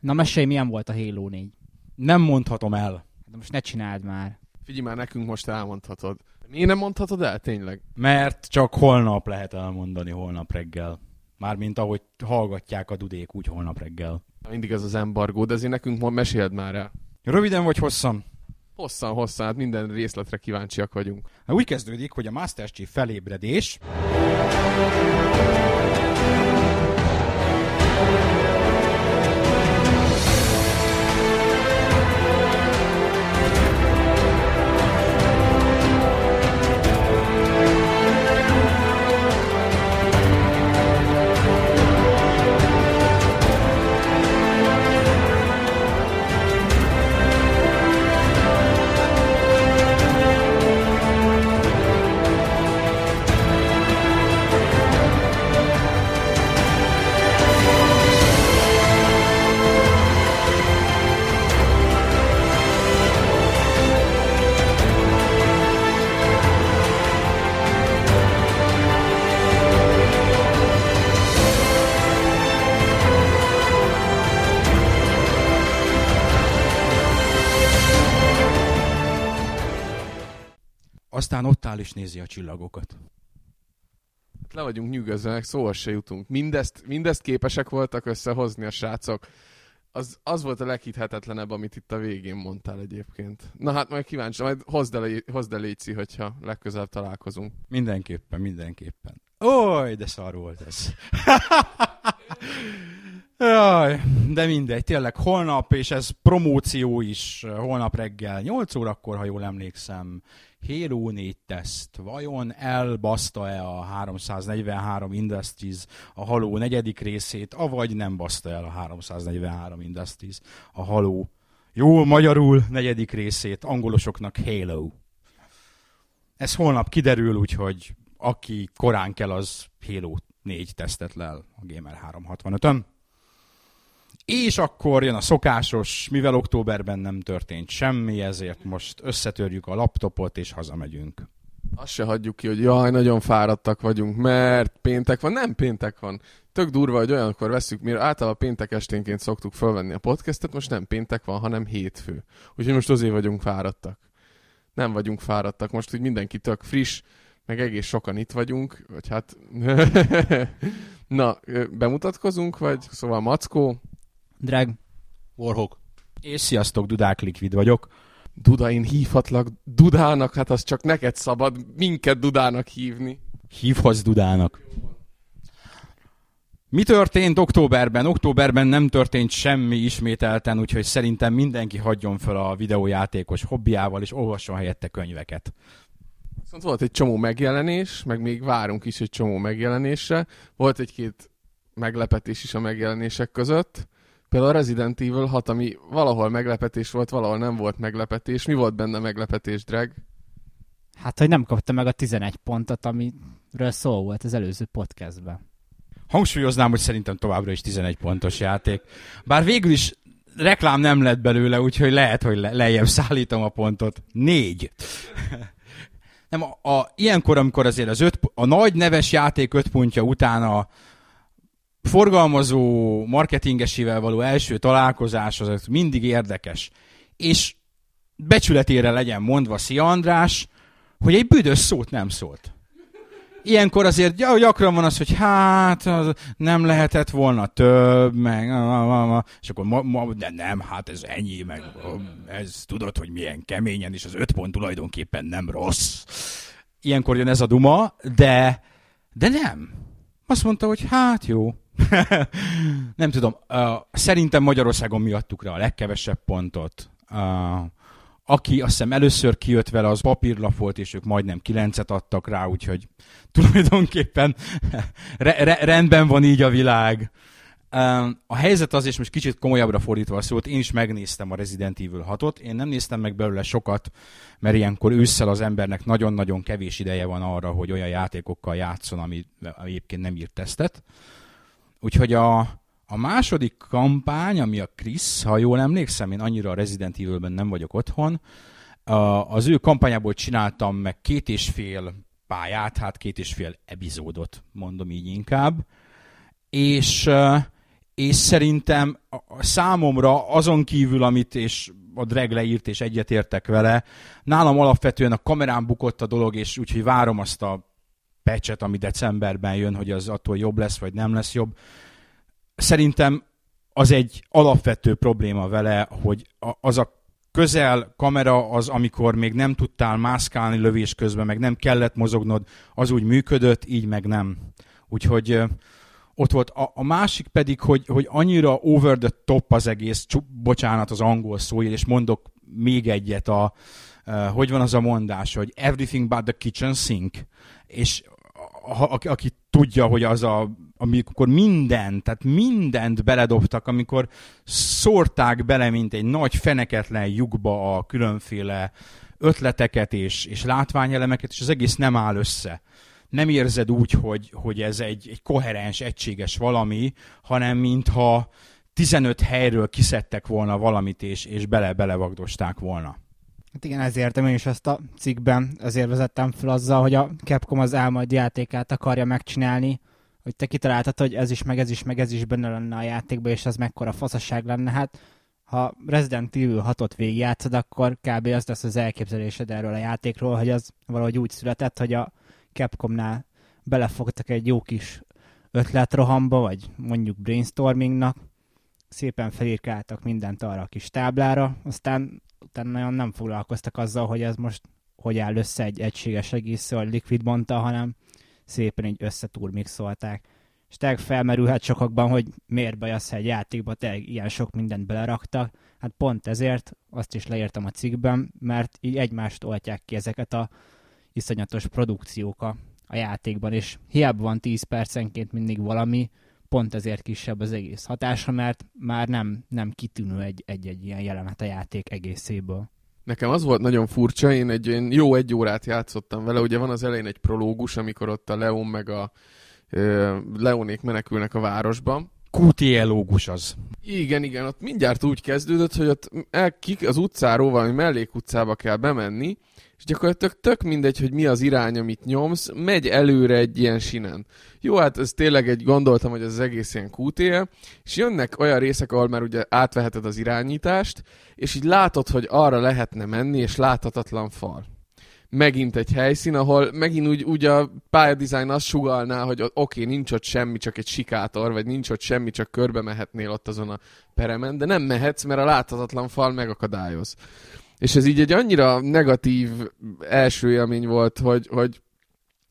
Na mesélj, milyen volt a Halo 4? Nem mondhatom el. De most ne csináld már. Figyelj már, nekünk most elmondhatod. Miért nem mondhatod el, tényleg? Mert csak holnap lehet elmondani, holnap reggel. Mármint ahogy hallgatják a dudék, úgy holnap reggel. Mindig ez az embargó, de azért nekünk ma meséld már el. Röviden vagy hosszan? Hosszan, hosszan, hát minden részletre kíváncsiak vagyunk. Hát úgy kezdődik, hogy a Master Chief felébredés áll és nézi a csillagokat. Hát le vagyunk nyűgözve, szóval se jutunk. Mindezt, mindezt képesek voltak összehozni a srácok. Az, az volt a leghithetetlenebb, amit itt a végén mondtál egyébként. Na hát majd kíváncsi, majd hozd el, hozd el Léci, hogyha legközelebb találkozunk. Mindenképpen, mindenképpen. Oly, de szar volt ez. Jaj, de mindegy, tényleg holnap, és ez promóció is, holnap reggel 8 órakor, ha jól emlékszem, Halo 4 teszt. Vajon elbaszta-e a 343 Industries a Halo negyedik részét, avagy nem baszta el a 343 Industries a Halo jól magyarul negyedik részét, angolosoknak Halo. Ez holnap kiderül, úgyhogy aki korán kell, az Halo 4 tesztet le a Gamer 365-ön. És akkor jön a szokásos, mivel októberben nem történt semmi, ezért most összetörjük a laptopot, és hazamegyünk. Azt se hagyjuk ki, hogy jaj, nagyon fáradtak vagyunk, mert péntek van. Nem péntek van. Tök durva, hogy olyankor veszük, mire általában péntek esténként szoktuk fölvenni a podcastet, most nem péntek van, hanem hétfő. Úgyhogy most azért vagyunk fáradtak. Nem vagyunk fáradtak, most hogy mindenki tök friss, meg egész sokan itt vagyunk, vagy hát... Na, bemutatkozunk, vagy szóval Mackó, Drag. Warhawk. És sziasztok, Dudák Liquid vagyok. Duda, én hívhatlak Dudának, hát az csak neked szabad minket Dudának hívni. Hívhatsz Dudának. Mi történt októberben? Októberben nem történt semmi ismételten, úgyhogy szerintem mindenki hagyjon fel a videójátékos hobbiával, és olvasson helyette könyveket. Viszont volt egy csomó megjelenés, meg még várunk is egy csomó megjelenésre. Volt egy-két meglepetés is a megjelenések között. Például a Resident Evil 6, ami valahol meglepetés volt, valahol nem volt meglepetés. Mi volt benne meglepetés, Drag? Hát, hogy nem kapta meg a 11 pontot, amiről szó volt az előző podcastben. Hangsúlyoznám, hogy szerintem továbbra is 11 pontos játék. Bár végül is reklám nem lett belőle, úgyhogy lehet, hogy le- lejjebb szállítom a pontot. Négy. nem, a, a, ilyenkor, amikor azért az öt, a nagy neves játék öt pontja után a, forgalmazó marketingesével való első találkozás az mindig érdekes. És becsületére legyen mondva Szia András, hogy egy büdös szót nem szólt. Ilyenkor azért gyakran van az, hogy hát az nem lehetett volna több, meg és akkor ma, ma, de nem, hát ez ennyi, meg ez tudod, hogy milyen keményen, és az öt pont tulajdonképpen nem rossz. Ilyenkor jön ez a duma, de, de nem. Azt mondta, hogy hát jó, nem tudom, uh, szerintem Magyarországon mi adtuk rá a legkevesebb pontot. Uh, aki azt hiszem először kijött vele, az papírlap volt, és ők majdnem kilencet adtak rá, úgyhogy tulajdonképpen re- re- rendben van így a világ. A helyzet az, és most kicsit komolyabbra fordítva a szót, én is megnéztem a Resident Evil 6-ot, én nem néztem meg belőle sokat, mert ilyenkor ősszel az embernek nagyon-nagyon kevés ideje van arra, hogy olyan játékokkal játszon, ami egyébként nem írt tesztet. Úgyhogy a, a második kampány, ami a Chris, ha jól emlékszem, én annyira a Resident Evil-ben nem vagyok otthon, az ő kampányából csináltam meg két és fél pályát, hát két és fél epizódot, mondom így inkább, és és szerintem a számomra azon kívül, amit és a drag leírt, és egyetértek vele, nálam alapvetően a kamerán bukott a dolog, és úgyhogy várom azt a pecset, ami decemberben jön, hogy az attól jobb lesz, vagy nem lesz jobb. Szerintem az egy alapvető probléma vele, hogy az a közel kamera az, amikor még nem tudtál mászkálni lövés közben, meg nem kellett mozognod, az úgy működött, így meg nem. Úgyhogy ott volt. A, a másik pedig, hogy, hogy annyira over the top az egész, csup, bocsánat az angol szó, és mondok még egyet, a, hogy van az a mondás, hogy everything but the kitchen sink, és a, a, aki tudja, hogy az a amikor mindent, tehát mindent beledobtak, amikor szórták bele, mint egy nagy feneketlen lyukba a különféle ötleteket és, és látványelemeket, és az egész nem áll össze. Nem érzed úgy, hogy, hogy ez egy, egy koherens, egységes valami, hanem mintha 15 helyről kiszedtek volna valamit, és, és bele-belevagdosták volna. Hát igen, ezért én is ezt a cikkben azért vezettem fel azzal, hogy a Capcom az álmod játékát akarja megcsinálni, hogy te kitaláltad, hogy ez is, meg ez is, meg ez is benne lenne a játékban, és az mekkora faszaság lenne. Hát ha Resident Evil 6-ot végigjátszod, akkor kb. az lesz az elképzelésed erről a játékról, hogy az valahogy úgy született, hogy a Capcomnál belefogtak egy jó kis ötletrohamba, vagy mondjuk brainstormingnak, szépen felírkáltak mindent arra a kis táblára, aztán utána nagyon nem foglalkoztak azzal, hogy ez most hogy áll össze egy egységes egész, hogy Liquid mondta, hanem szépen így összetúrmixolták. És tényleg felmerülhet sokakban, hogy miért baj az, hogy egy játékba tényleg ilyen sok mindent beleraktak. Hát pont ezért azt is leírtam a cikkben, mert így egymást oltják ki ezeket a iszonyatos produkciók a, a játékban, és hiába van 10 percenként mindig valami, pont ezért kisebb az egész hatása, mert már nem, nem kitűnő egy-egy ilyen jelenet a játék egészéből. Nekem az volt nagyon furcsa, én egy én jó egy órát játszottam vele, ugye van az elején egy prológus, amikor ott a Leon meg a ö, Leonék menekülnek a városba. QTE lógus az. Igen, igen, ott mindjárt úgy kezdődött, hogy ott el, kik az utcáról valami mellékutcába kell bemenni, és gyakorlatilag tök mindegy, hogy mi az irány, amit nyomsz, megy előre egy ilyen sinen. Jó, hát ez tényleg egy, gondoltam, hogy ez az egész ilyen QTE, és jönnek olyan részek, ahol már ugye átveheted az irányítást, és így látod, hogy arra lehetne menni, és láthatatlan fal. Megint egy helyszín, ahol megint úgy, úgy a pályadizájn azt sugalná, hogy oké, okay, nincs ott semmi, csak egy sikátor, vagy nincs ott semmi, csak körbe mehetnél ott azon a peremen, de nem mehetsz, mert a láthatatlan fal megakadályoz. És ez így egy annyira negatív első élmény volt, hogy, hogy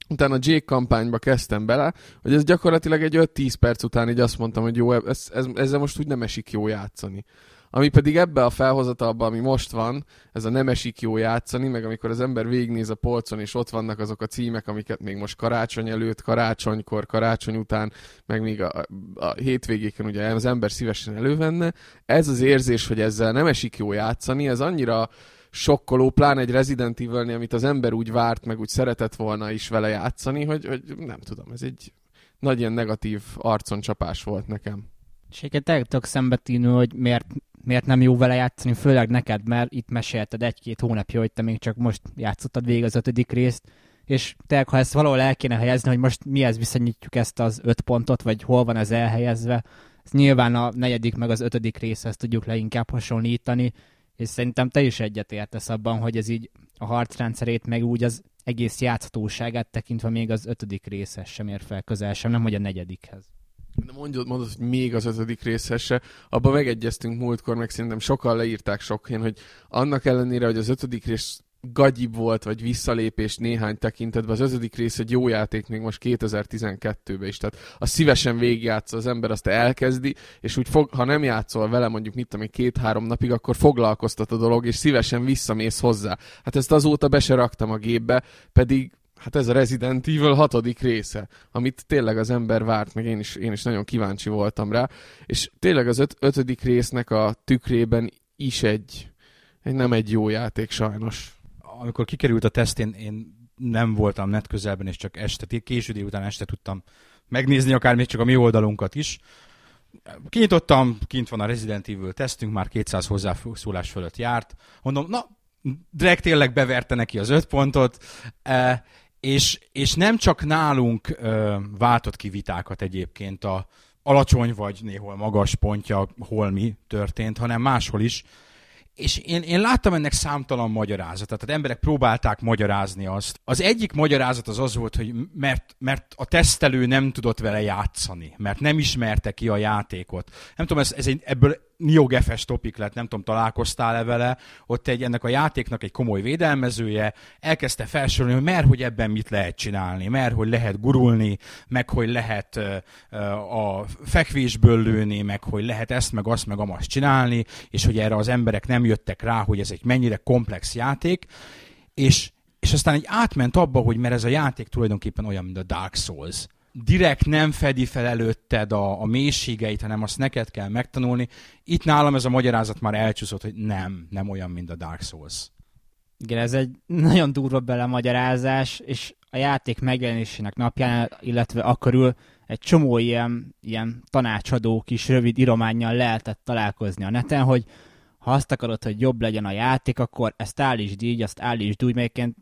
utána a Jake kampányba kezdtem bele, hogy ez gyakorlatilag egy 5-10 perc után így azt mondtam, hogy jó, ez, ez, ezzel most úgy nem esik jó játszani. Ami pedig ebbe a felhozatalba, ami most van, ez a nem esik jó játszani, meg amikor az ember végignéz a polcon, és ott vannak azok a címek, amiket még most karácsony előtt, karácsonykor, karácsony után, meg még a, a hétvégéken ugye az ember szívesen elővenne. Ez az érzés, hogy ezzel nem esik jó játszani, ez annyira sokkoló, pláne egy Resident evil amit az ember úgy várt, meg úgy szeretett volna is vele játszani, hogy, hogy nem tudom, ez egy nagy ilyen negatív arconcsapás volt nekem. És egyébként tök szembetűnő, hogy miért miért nem jó vele játszani, főleg neked, mert itt mesélted egy-két hónapja, hogy te még csak most játszottad végig az ötödik részt, és te, ha ezt valahol el kéne helyezni, hogy most mihez viszonyítjuk ezt az öt pontot, vagy hol van ez elhelyezve, ez nyilván a negyedik meg az ötödik részhez tudjuk leginkább hasonlítani, és szerintem te is egyetértesz abban, hogy ez így a harcrendszerét, meg úgy az egész játszhatóságát tekintve még az ötödik részhez sem ér fel közel sem, nem hogy a negyedikhez. De mondod, mondod, hogy még az ötödik részhez se. Abba megegyeztünk múltkor, meg szerintem sokan leírták sok hogy annak ellenére, hogy az ötödik rész gagyibb volt, vagy visszalépés néhány tekintetben. Az ötödik rész egy jó játék még most 2012-ben is, tehát a szívesen végigjátsza az ember, azt elkezdi, és úgy fog, ha nem játszol vele mondjuk mit tudom két-három napig, akkor foglalkoztat a dolog, és szívesen visszamész hozzá. Hát ezt azóta be se raktam a gépbe, pedig Hát ez a Resident Evil hatodik része, amit tényleg az ember várt, meg én is, én is nagyon kíváncsi voltam rá, és tényleg az öt, ötödik résznek a tükrében is egy, egy nem egy jó játék sajnos. Amikor kikerült a teszt, én, én nem voltam net közelben, és csak este, késő délután este tudtam megnézni akár még csak a mi oldalunkat is. Kinyitottam, kint van a Resident Evil tesztünk, már 200 hozzászólás fölött járt. Mondom, na, Drake tényleg beverte neki az öt pontot, és, és nem csak nálunk váltott ki vitákat egyébként a, alacsony vagy néhol magas pontja, hol mi történt, hanem máshol is. És én, én láttam ennek számtalan magyarázatot, tehát emberek próbálták magyarázni azt. Az egyik magyarázat az az volt, hogy mert, mert a tesztelő nem tudott vele játszani, mert nem ismerte ki a játékot. Nem tudom, ez, ez egy, ebből niogefes topik lett, nem tudom, találkoztál-e vele, ott egy, ennek a játéknak egy komoly védelmezője elkezdte felsorolni, hogy mert hogy ebben mit lehet csinálni, mert hogy lehet gurulni, meg hogy lehet a fekvésből lőni, meg hogy lehet ezt, meg azt, meg amazt csinálni, és hogy erre az emberek nem jöttek rá, hogy ez egy mennyire komplex játék, és, és aztán egy átment abba, hogy mert ez a játék tulajdonképpen olyan, mint a Dark Souls direkt nem fedi fel előtted a, a mélységeit, hanem azt neked kell megtanulni. Itt nálam ez a magyarázat már elcsúszott, hogy nem, nem olyan, mint a Dark Souls. Igen, ez egy nagyon durva belemagyarázás, és a játék megjelenésének napján, illetve akkor egy csomó ilyen, ilyen tanácsadó kis rövid írományjal lehetett találkozni a neten, hogy ha azt akarod, hogy jobb legyen a játék, akkor ezt állítsd így, azt állítsd úgy, melyiként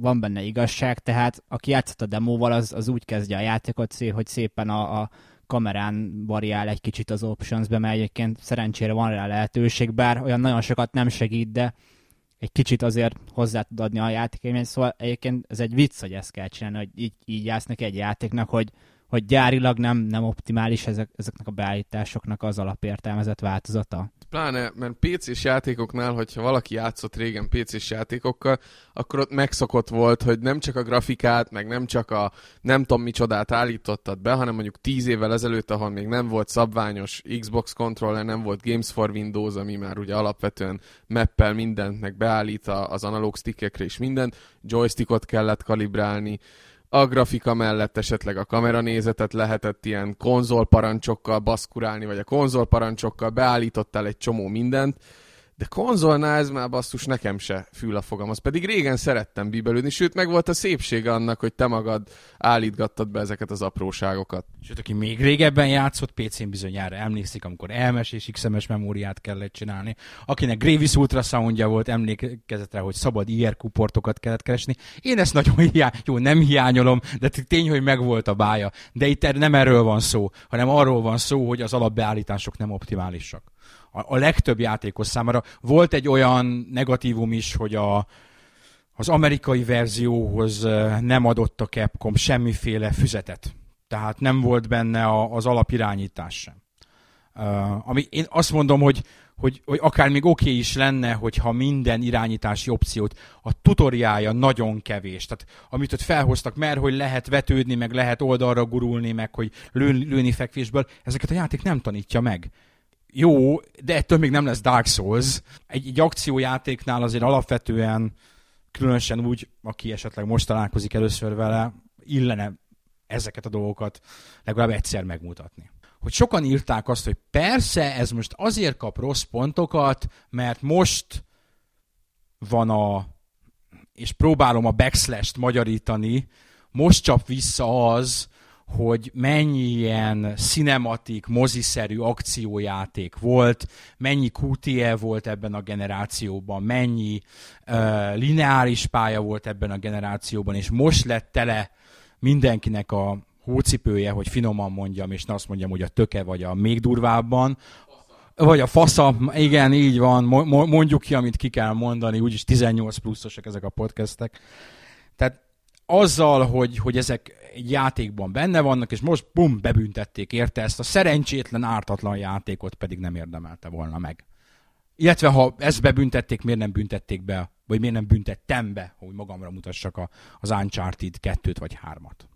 van benne igazság, tehát aki játszott a demóval, az, az úgy kezdje a játékot, hogy szépen a, a kamerán variál egy kicsit az optionsbe, mert egyébként szerencsére van rá lehetőség, bár olyan nagyon sokat nem segít, de egy kicsit azért hozzá tud adni a játékélményt, szóval egyébként ez egy vicc, hogy ezt kell csinálni, hogy így, így játsz neki egy játéknak, hogy, hogy gyárilag nem, nem optimális ezek, ezeknek a beállításoknak az alapértelmezett változata. Pláne, mert PC-s játékoknál, hogyha valaki játszott régen PC-s játékokkal, akkor ott megszokott volt, hogy nem csak a grafikát, meg nem csak a nem tudom micsodát állítottad be, hanem mondjuk 10 évvel ezelőtt, ahol még nem volt szabványos Xbox controller, nem volt Games for Windows, ami már ugye alapvetően mappel mindent meg beállít az analóg stickekre és mindent, joystickot kellett kalibrálni, a grafika mellett esetleg a kameranézetet lehetett ilyen konzolparancsokkal baszkurálni, vagy a konzolparancsokkal beállítottál egy csomó mindent, de konzolnál ez már basszus nekem se fül a fogam. Az pedig régen szerettem bíbelődni, sőt meg volt a szépsége annak, hogy te magad állítgattad be ezeket az apróságokat. Sőt, aki még régebben játszott, PC-n bizonyára emlékszik, amikor elmes és XMS memóriát kellett csinálni. Akinek Gravis Ultrasoundja volt, emlékezett rá, hogy szabad IRQ portokat kellett keresni. Én ezt nagyon hiány, jó, nem hiányolom, de tény, hogy megvolt a bája. De itt nem erről van szó, hanem arról van szó, hogy az alapbeállítások nem optimálisak a, a legtöbb játékos számára. Volt egy olyan negatívum is, hogy a, az amerikai verzióhoz nem adott a Capcom semmiféle füzetet. Tehát nem volt benne a, az alapirányítás sem. Uh, ami én azt mondom, hogy, hogy, hogy akár még oké okay is lenne, hogyha minden irányítási opciót, a tutoriája nagyon kevés. Tehát amit ott felhoztak, mert hogy lehet vetődni, meg lehet oldalra gurulni, meg hogy lőni, lőni fekvésből, ezeket a játék nem tanítja meg jó, de ettől még nem lesz Dark Souls. Egy, egy akciójátéknál azért alapvetően, különösen úgy, aki esetleg most találkozik először vele, illene ezeket a dolgokat legalább egyszer megmutatni. Hogy sokan írták azt, hogy persze, ez most azért kap rossz pontokat, mert most van a, és próbálom a backslash-t magyarítani, most csap vissza az, hogy mennyi ilyen cinematik, moziszerű akciójáték volt, mennyi QTE volt ebben a generációban, mennyi uh, lineáris pálya volt ebben a generációban, és most lett tele mindenkinek a hócipője, hogy finoman mondjam, és ne azt mondjam, hogy a töke vagy a még durvábban, vagy a fasza, igen, így van, mondjuk ki, amit ki kell mondani, úgyis 18 pluszosak ezek a podcastek. Tehát azzal, hogy, hogy ezek egy játékban benne vannak, és most bum, bebüntették érte ezt a szerencsétlen, ártatlan játékot pedig nem érdemelte volna meg. Illetve ha ezt bebüntették, miért nem büntették be, vagy miért nem büntettem be, hogy magamra mutassak a, az Uncharted 2-t vagy 3-at.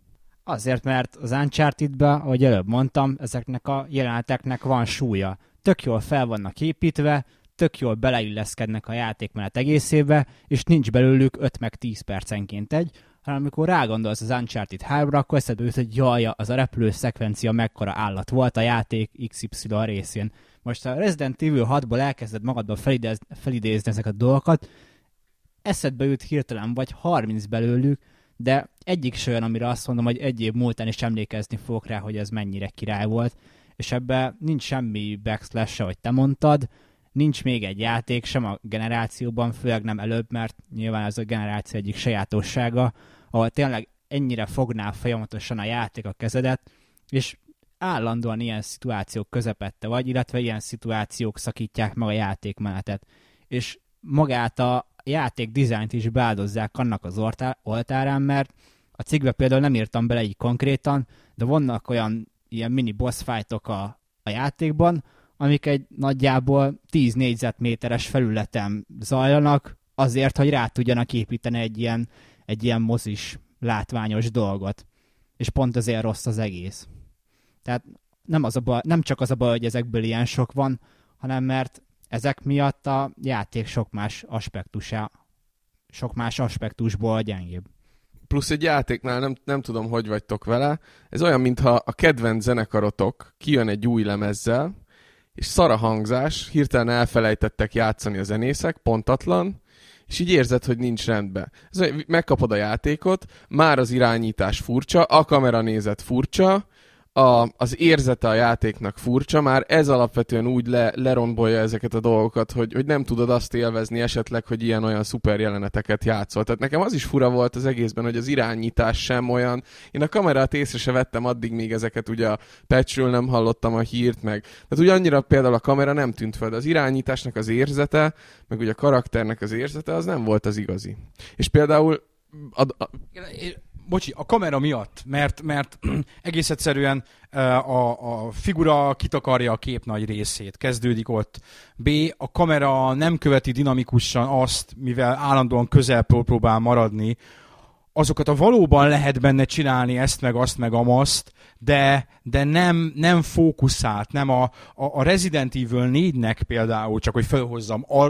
Azért, mert az Uncharted-be, ahogy előbb mondtam, ezeknek a jeleneteknek van súlya. Tök jól fel vannak építve, tök jól beleilleszkednek a játékmenet egészébe, és nincs belőlük 5 meg 10 percenként egy, hanem amikor rágondolsz az Uncharted 3-ra, akkor eszedbe jut, hogy jaj, az a repülő szekvencia mekkora állat volt a játék XY részén. Most a Resident Evil 6-ból elkezded magadba felidéz, felidézni ezeket a dolgokat, eszedbe jut hirtelen vagy 30 belőlük, de egyik se olyan, amire azt mondom, hogy egy év múltán is emlékezni fogok rá, hogy ez mennyire király volt, és ebbe nincs semmi backslash ahogy te mondtad, nincs még egy játék sem a generációban, főleg nem előbb, mert nyilván ez a generáció egyik sajátossága, ahol tényleg ennyire fogná folyamatosan a játék a kezedet, és állandóan ilyen szituációk közepette vagy, illetve ilyen szituációk szakítják meg a játékmenetet. És magát a játék dizájnt is beáldozzák annak az oltárán, mert a cikkbe például nem írtam bele így konkrétan, de vannak olyan ilyen mini boss fightok a, a játékban, amik egy nagyjából 10 négyzetméteres felületen zajlanak, azért, hogy rá tudjanak építeni egy ilyen, egy ilyen mozis látványos dolgot. És pont azért rossz az egész. Tehát nem, az a baj, nem csak az a baj, hogy ezekből ilyen sok van, hanem mert ezek miatt a játék sok más aspektusa, sok más aspektusból gyengébb. Plusz egy játéknál nem, nem tudom, hogy vagytok vele. Ez olyan, mintha a kedvenc zenekarotok kijön egy új lemezzel, és szara hangzás, hirtelen elfelejtettek játszani a zenészek, pontatlan, és így érzed, hogy nincs rendben. Ez, megkapod a játékot, már az irányítás furcsa, a kamera nézet furcsa, a, az érzete a játéknak furcsa, már ez alapvetően úgy le, lerombolja ezeket a dolgokat, hogy, hogy nem tudod azt élvezni esetleg, hogy ilyen-olyan szuper jeleneteket játszol. Tehát nekem az is fura volt az egészben, hogy az irányítás sem olyan. Én a kamerát észre se vettem addig, még ezeket ugye a patchről nem hallottam a hírt, meg. Tehát ugye annyira például a kamera nem tűnt fel, de az irányításnak az érzete, meg ugye a karakternek az érzete, az nem volt az igazi. És például a, a bocsi, a kamera miatt, mert, mert egész egyszerűen a, a figura kitakarja a kép nagy részét, kezdődik ott. B, a kamera nem követi dinamikusan azt, mivel állandóan közel próbál maradni, azokat a valóban lehet benne csinálni ezt, meg azt, meg amaszt, de, de nem, nem fókuszált, nem a, a, a Resident Evil 4-nek például, csak hogy felhozzam a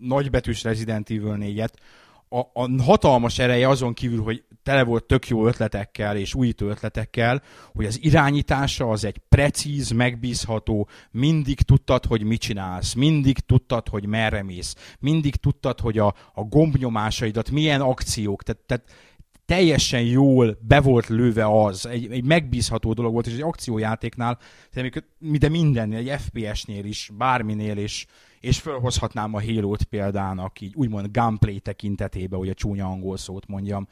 nagybetűs Resident Evil 4-et, a, a hatalmas ereje azon kívül, hogy tele volt tök jó ötletekkel és újító ötletekkel, hogy az irányítása az egy precíz, megbízható, mindig tudtad, hogy mit csinálsz, mindig tudtad, hogy merre mész, mindig tudtad, hogy a, a gombnyomásaidat, milyen akciók, tehát, tehát teljesen jól be volt lőve az, egy, egy megbízható dolog volt, és egy akciójátéknál, de mindennél, egy FPS-nél is, bárminél is, és felhozhatnám a halo példának, így úgymond gameplay tekintetében, hogy a csúnya angol szót mondjam,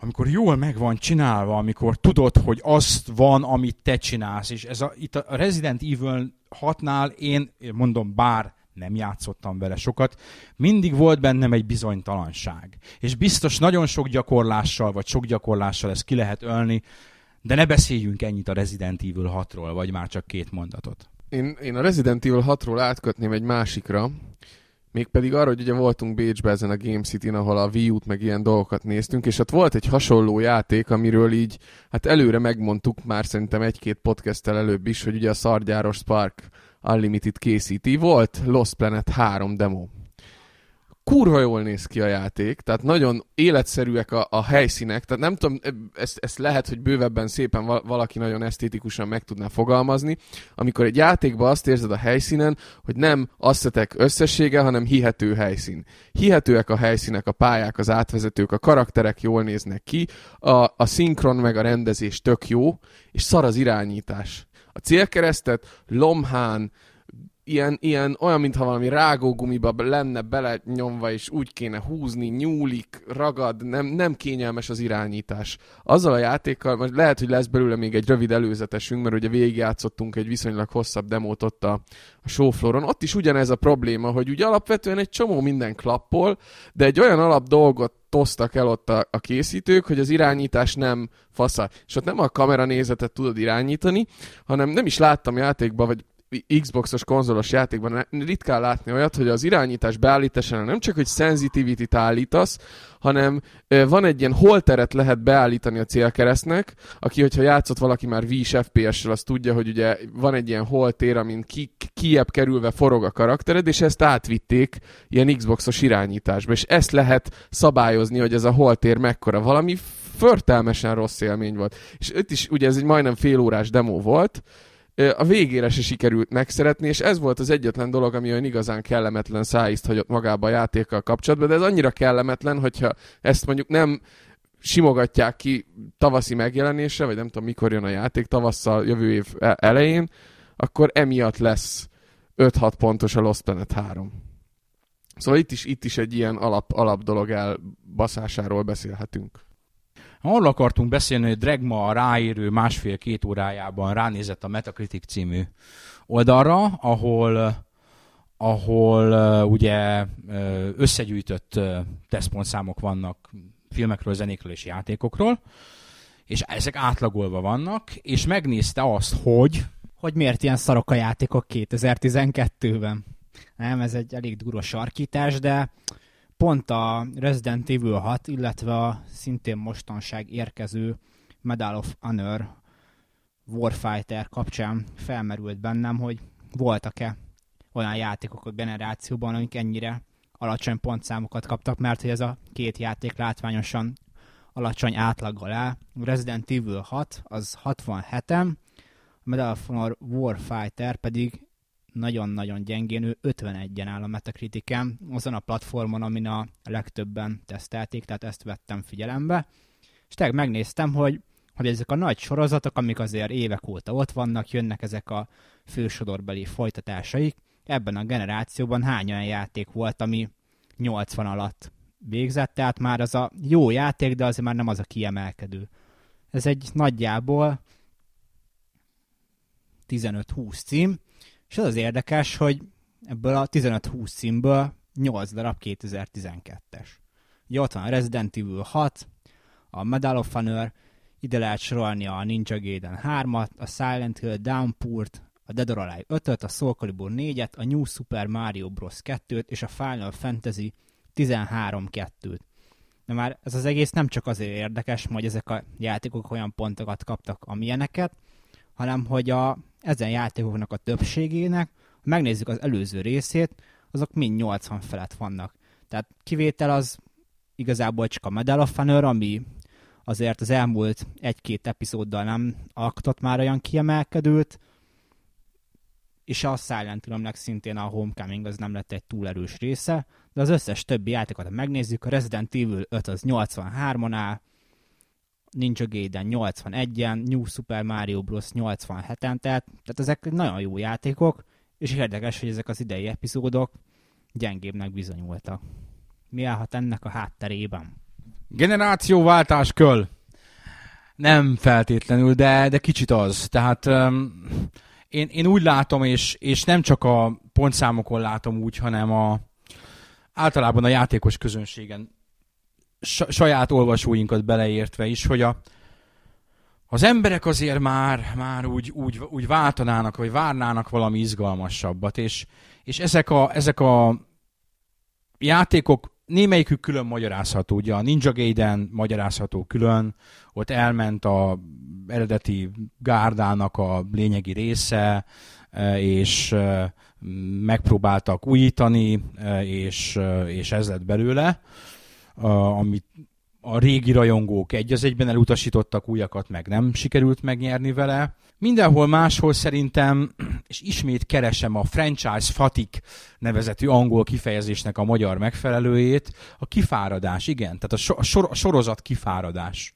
amikor jól meg van csinálva, amikor tudod, hogy azt van, amit te csinálsz, és ez a, itt a Resident Evil 6-nál én, mondom, bár nem játszottam vele sokat, mindig volt bennem egy bizonytalanság. És biztos nagyon sok gyakorlással, vagy sok gyakorlással ezt ki lehet ölni, de ne beszéljünk ennyit a Resident Evil 6-ról, vagy már csak két mondatot. Én, én a Resident Evil 6-ról átkötném egy másikra, Mégpedig arra, hogy ugye voltunk Bécsbe ezen a Game City-n, ahol a Wii U-t meg ilyen dolgokat néztünk, és ott volt egy hasonló játék, amiről így, hát előre megmondtuk már szerintem egy-két podcasttel előbb is, hogy ugye a szargyáros Spark Unlimited készíti. Volt Lost Planet 3 demo kurva jól néz ki a játék, tehát nagyon életszerűek a, a helyszínek, tehát nem tudom, ezt, ezt lehet, hogy bővebben szépen valaki nagyon esztétikusan meg tudná fogalmazni, amikor egy játékban azt érzed a helyszínen, hogy nem asszetek összessége, hanem hihető helyszín. Hihetőek a helyszínek, a pályák, az átvezetők, a karakterek jól néznek ki, a, a szinkron meg a rendezés tök jó, és szar az irányítás. A célkeresztet lomhán, ilyen, ilyen olyan, mintha valami rágógumiba lenne bele nyomva, és úgy kéne húzni, nyúlik, ragad, nem, nem kényelmes az irányítás. Azzal a játékkal, most lehet, hogy lesz belőle még egy rövid előzetesünk, mert ugye végigjátszottunk egy viszonylag hosszabb demót ott a, a showflooron. Ott is ugyanez a probléma, hogy ugye alapvetően egy csomó minden klappol, de egy olyan alap dolgot tosztak el ott a, a készítők, hogy az irányítás nem fasza. És ott nem a kamera nézetet tudod irányítani, hanem nem is láttam játékban, vagy Xboxos konzolos játékban ritkán látni olyat, hogy az irányítás beállításánál nem csak, hogy sensitivity-t állítasz, hanem van egy ilyen holteret lehet beállítani a célkeresztnek, aki, hogyha játszott valaki már Wii FPS-sel, az tudja, hogy ugye van egy ilyen holtér, amin ki, kiebb kerülve forog a karaktered, és ezt átvitték ilyen Xboxos irányításba, és ezt lehet szabályozni, hogy ez a holtér mekkora. Valami förtelmesen rossz élmény volt. És itt is ugye ez egy majdnem fél órás demo volt, a végére se sikerült megszeretni, és ez volt az egyetlen dolog, ami olyan igazán kellemetlen szájízt hagyott magába a játékkal kapcsolatban, de ez annyira kellemetlen, hogyha ezt mondjuk nem simogatják ki tavaszi megjelenésre, vagy nem tudom mikor jön a játék, tavasszal, jövő év e- elején, akkor emiatt lesz 5-6 pontos a Lost Planet 3. Szóval itt is, itt is egy ilyen alap, alap dolog elbaszásáról beszélhetünk. Arról akartunk beszélni, hogy Dregma a ráérő másfél-két órájában ránézett a Metacritic című oldalra, ahol ahol ugye összegyűjtött tesztpontszámok vannak filmekről, zenékről és játékokról, és ezek átlagolva vannak, és megnézte azt, hogy... Hogy miért ilyen szarok a játékok 2012-ben. Nem, ez egy elég durva sarkítás, de pont a Resident Evil 6, illetve a szintén mostanság érkező Medal of Honor Warfighter kapcsán felmerült bennem, hogy voltak-e olyan játékok a generációban, amik ennyire alacsony pontszámokat kaptak, mert hogy ez a két játék látványosan alacsony átlaggal áll. Resident Evil 6 az 67-en, a Medal of Honor Warfighter pedig nagyon-nagyon gyengén, ő 51-en áll a Metacritiken, azon a platformon, amin a legtöbben tesztelték, tehát ezt vettem figyelembe. És tehát megnéztem, hogy, hogy ezek a nagy sorozatok, amik azért évek óta ott vannak, jönnek ezek a fősodorbeli folytatásaik, ebben a generációban hány olyan játék volt, ami 80 alatt végzett, tehát már az a jó játék, de azért már nem az a kiemelkedő. Ez egy nagyjából 15-20 cím, és az az érdekes, hogy ebből a 15-20 címből 8 darab 2012-es. Ugye ott van a Resident Evil 6, a Medal of Honor, ide lehet sorolni a Ninja Gaiden 3-at, a Silent Hill Downpour-t, a Dead or Alive 5-öt, a Soul Calibur 4-et, a New Super Mario Bros. 2-t és a Final Fantasy 13-2-t. De már ez az egész nem csak azért érdekes, hogy ezek a játékok olyan pontokat kaptak, amilyeneket, hanem hogy a, ezen játékoknak a többségének, ha megnézzük az előző részét, azok mind 80 felett vannak. Tehát kivétel az igazából csak a Medal of Honor, ami azért az elmúlt egy-két epizóddal nem alkotott már olyan kiemelkedőt, és a Silent Hill szintén a Homecoming az nem lett egy túl erős része, de az összes többi játékot, ha megnézzük, a Resident Evil 5 az 83-on áll, Ninja Gaiden 81-en, New Super Mario Bros. 87-en, tehát, tehát ezek nagyon jó játékok, és érdekes, hogy ezek az idei epizódok gyengébbnek bizonyultak. Mi állhat ennek a hátterében? Generációváltás köl. Nem feltétlenül, de, de kicsit az. Tehát um, én, én úgy látom, és, és nem csak a pontszámokon látom úgy, hanem a, általában a játékos közönségen saját olvasóinkat beleértve is, hogy a, az emberek azért már, már úgy, úgy, úgy váltanának, vagy várnának valami izgalmasabbat, és, és ezek, a, ezek a játékok némelyikük külön magyarázható, ugye a Ninja Gaiden magyarázható külön, ott elment a eredeti gárdának a lényegi része, e, és e, megpróbáltak újítani, e, és, és ez lett belőle, amit a régi rajongók egy az egyben elutasítottak, újakat meg nem sikerült megnyerni vele. Mindenhol máshol szerintem, és ismét keresem a franchise fatik nevezetű angol kifejezésnek a magyar megfelelőjét, a kifáradás, igen, tehát a, a, sor, a sorozat kifáradás.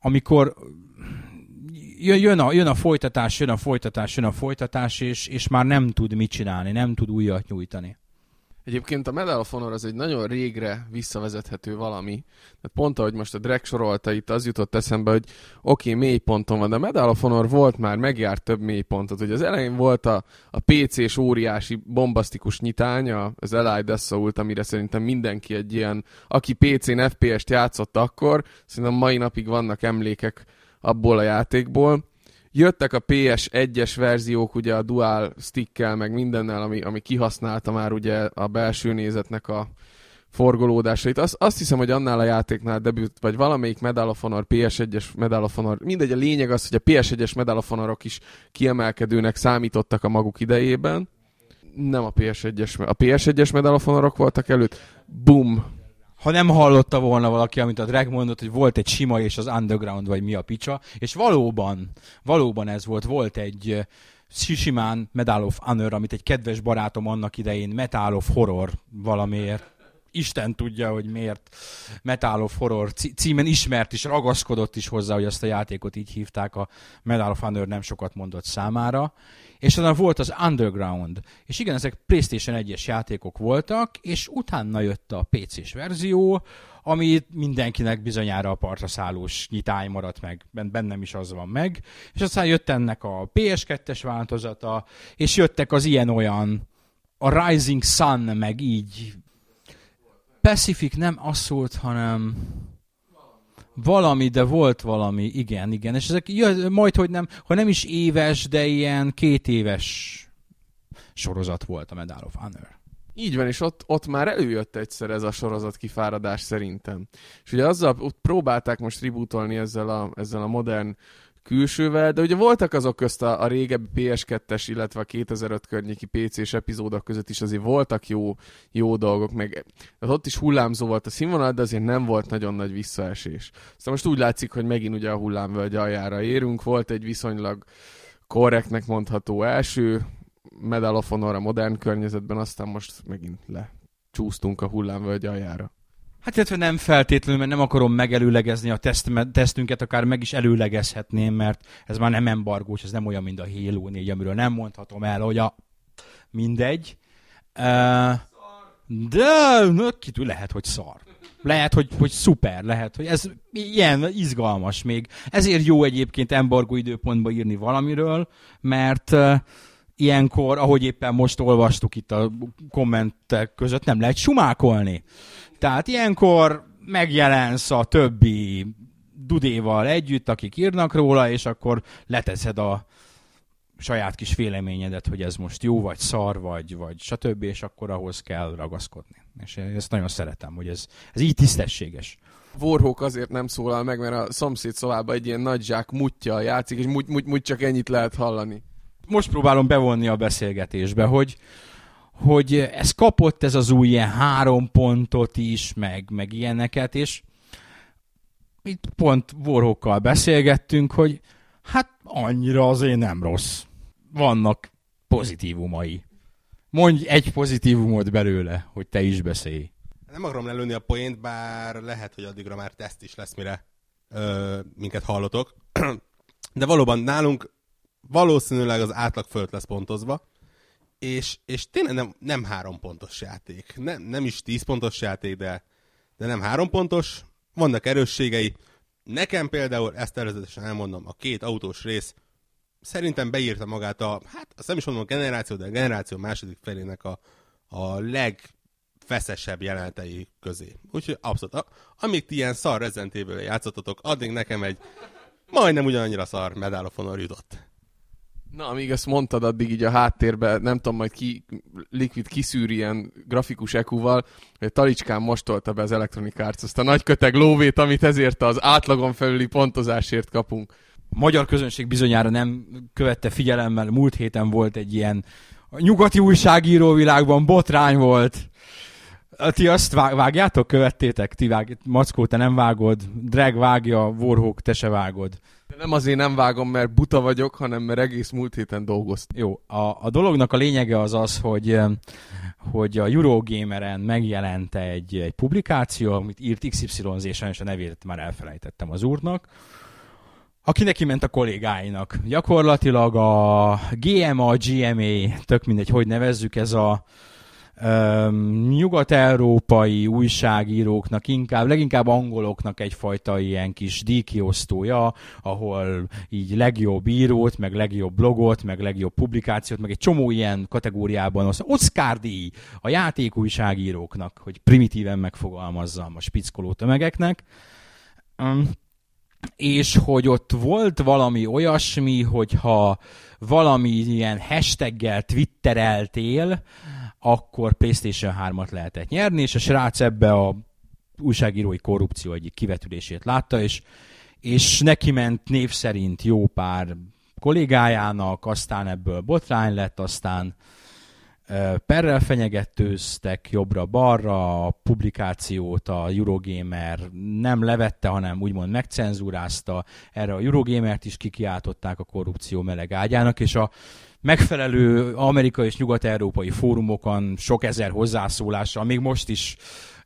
Amikor jön a, jön a folytatás, jön a folytatás, jön a folytatás, és, és már nem tud mit csinálni, nem tud újat nyújtani. Egyébként a Medal of Honor az egy nagyon régre visszavezethető valami. Tehát pont ahogy most a Drek sorolta itt, az jutott eszembe, hogy oké, okay, mély ponton van, de a Medal of Honor volt már, megjárt több mély pontot. Ugye az elején volt a, a PC-s óriási bombasztikus nyitánya, az Allied Assault, amire szerintem mindenki egy ilyen, aki PC-n FPS-t játszott akkor, szerintem mai napig vannak emlékek abból a játékból jöttek a PS1-es verziók, ugye a dual stickkel, meg mindennel, ami, ami kihasználta már ugye a belső nézetnek a forgolódásait. Azt, azt hiszem, hogy annál a játéknál debüt, vagy valamelyik Medal of Honor, PS1-es Medal of Honor, mindegy, a lényeg az, hogy a PS1-es Medal of Honorok is kiemelkedőnek számítottak a maguk idejében. Nem a PS1-es, a PS1-es Medal of Honorok voltak előtt. Boom! Ha nem hallotta volna valaki, amit a Drag mondott, hogy volt egy sima és az underground, vagy mi a picsa, és valóban, valóban ez volt, volt egy simán Medal of Honor, amit egy kedves barátom annak idején Metal of Horror valamiért Isten tudja, hogy miért Metal of Horror címen ismert is, ragaszkodott is hozzá, hogy ezt a játékot így hívták, a Medal of Honor nem sokat mondott számára. És utána volt az Underground. És igen, ezek PlayStation 1-es játékok voltak, és utána jött a PC-s verzió, ami mindenkinek bizonyára a partra szállós nyitány maradt meg, bennem is az van meg. És aztán jött ennek a PS2-es változata, és jöttek az ilyen-olyan a Rising Sun, meg így Pacific nem az szólt, hanem valami, de volt valami, igen, igen. És ezek jö, majd, hogy nem, hogy nem is éves, de ilyen két éves sorozat volt a Medal of Honor. Így van, és ott, ott már előjött egyszer ez a sorozat kifáradás szerintem. És ugye azzal ott próbálták most rebootolni ezzel a, ezzel a modern külsővel, de ugye voltak azok közt a, a régebbi PS2-es, illetve a 2005 környéki PC-s epizódok között is azért voltak jó, jó dolgok, meg ott is hullámzó volt a színvonal, de azért nem volt nagyon nagy visszaesés. Szóval most úgy látszik, hogy megint ugye a hullámvölgy aljára érünk, volt egy viszonylag korrektnek mondható első Medal of Honor a modern környezetben, aztán most megint lecsúsztunk a hullámvölgy aljára. Hát illetve nem feltétlenül, mert nem akarom megelőlegezni a teszt, tesztünket, akár meg is előlegezhetném, mert ez már nem embargós, ez nem olyan, mint a Halo 4, amiről nem mondhatom el, hogy a mindegy. Uh, de na, kitű, lehet, hogy szar. Lehet, hogy, hogy szuper, lehet, hogy ez ilyen izgalmas még. Ezért jó egyébként embargó időpontban írni valamiről, mert uh, ilyenkor, ahogy éppen most olvastuk itt a kommentek között, nem lehet sumákolni. Tehát ilyenkor megjelensz a többi dudéval együtt, akik írnak róla, és akkor leteszed a saját kis véleményedet, hogy ez most jó, vagy szar, vagy, vagy stb., és akkor ahhoz kell ragaszkodni. És ezt nagyon szeretem, hogy ez, ez így tisztességes. Warhawk azért nem szólal meg, mert a szomszéd szobában egy ilyen nagy zsák mutja játszik, és mut, mut, mut csak ennyit lehet hallani. Most próbálom bevonni a beszélgetésbe, hogy, hogy ez kapott ez az új ilyen három pontot is, meg, meg ilyeneket, és itt pont Warhawkkal beszélgettünk, hogy hát annyira azért nem rossz. Vannak pozitívumai. Mondj egy pozitívumot belőle, hogy te is beszélj. Nem akarom lelőni a poént, bár lehet, hogy addigra már teszt is lesz, mire ö, minket hallotok. De valóban nálunk valószínűleg az átlag fölött lesz pontozva, és, és tényleg nem, nem három pontos játék. Nem, nem is tíz pontos játék, de, de nem három pontos. Vannak erősségei. Nekem például, ezt előzetesen elmondom, a két autós rész szerintem beírta magát a, hát azt nem is mondom a generáció, de a generáció második felének a, a legfeszesebb jelenetei közé. Úgyhogy abszolút, a, amíg ti ilyen szar Resident játszottatok, addig nekem egy majdnem ugyanannyira szar Medal of Honor jutott. Na, amíg ezt mondtad, addig így a háttérben, nem tudom, majd ki, Liquid kiszűr ilyen grafikus ekuval, hogy Talicskán most tolta be az Electronic Arts azt a nagy köteg lóvét, amit ezért az átlagon felüli pontozásért kapunk. Magyar közönség bizonyára nem követte figyelemmel, múlt héten volt egy ilyen a nyugati újságíró világban botrány volt. Ti azt vágjátok, követtétek? Ti vág... Mackó, te nem vágod, Drag vágja, Warhawk, te se vágod. De nem azért nem vágom, mert buta vagyok, hanem mert egész múlt héten dolgoztam. Jó, a, a dolognak a lényege az az, hogy hogy a Eurogameren megjelent egy, egy publikáció, amit írt XYZ, és a nevét már elfelejtettem az úrnak, aki neki ment a kollégáinak. Gyakorlatilag a GMA, GMA, tök mindegy, hogy nevezzük, ez a nyugat-európai újságíróknak, inkább, leginkább angoloknak egyfajta ilyen kis díjkiosztója, ahol így legjobb írót, meg legjobb blogot, meg legjobb publikációt, meg egy csomó ilyen kategóriában az Oscar díj a játékújságíróknak, hogy primitíven megfogalmazzam a spickoló tömegeknek. Um, és hogy ott volt valami olyasmi, hogyha valami ilyen hashtaggel twittereltél, akkor PlayStation 3-at lehetett nyerni, és a srác ebbe a újságírói korrupció egyik kivetülését látta, és, és neki ment név szerint jó pár kollégájának, aztán ebből botrány lett, aztán Perrel fenyegetőztek jobbra-balra, a publikációt a Eurogamer nem levette, hanem úgymond megcenzúrázta. Erre a Eurogamert is kikiáltották a korrupció meleg ágyának, és a megfelelő amerikai és nyugat-európai fórumokon sok ezer hozzászólással, még most is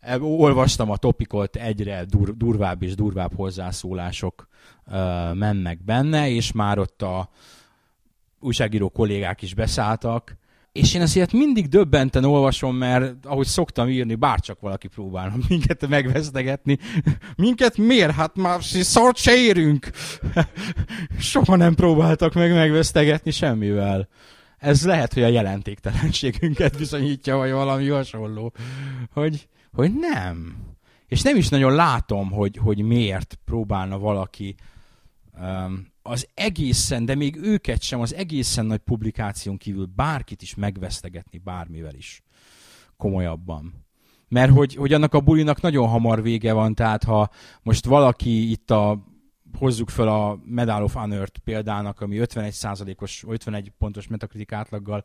eh, olvastam a topikot, egyre dur- durvább és durvább hozzászólások uh, mennek benne, és már ott a újságíró kollégák is beszálltak, és én ezt ilyet mindig döbbenten olvasom, mert ahogy szoktam írni, bárcsak valaki próbálna minket megvesztegetni. Minket miért? Hát már szart se érünk. Soha nem próbáltak meg megvesztegetni semmivel. Ez lehet, hogy a jelentéktelenségünket bizonyítja, vagy valami hasonló. Hogy, hogy nem. És nem is nagyon látom, hogy, hogy miért próbálna valaki az egészen, de még őket sem, az egészen nagy publikáción kívül bárkit is megvesztegetni bármivel is. Komolyabban. Mert hogy, hogy annak a bulinak nagyon hamar vége van, tehát ha most valaki itt a hozzuk fel a Medal of Honor-t példának, ami 51%-os, 51 pontos metakritik átlaggal,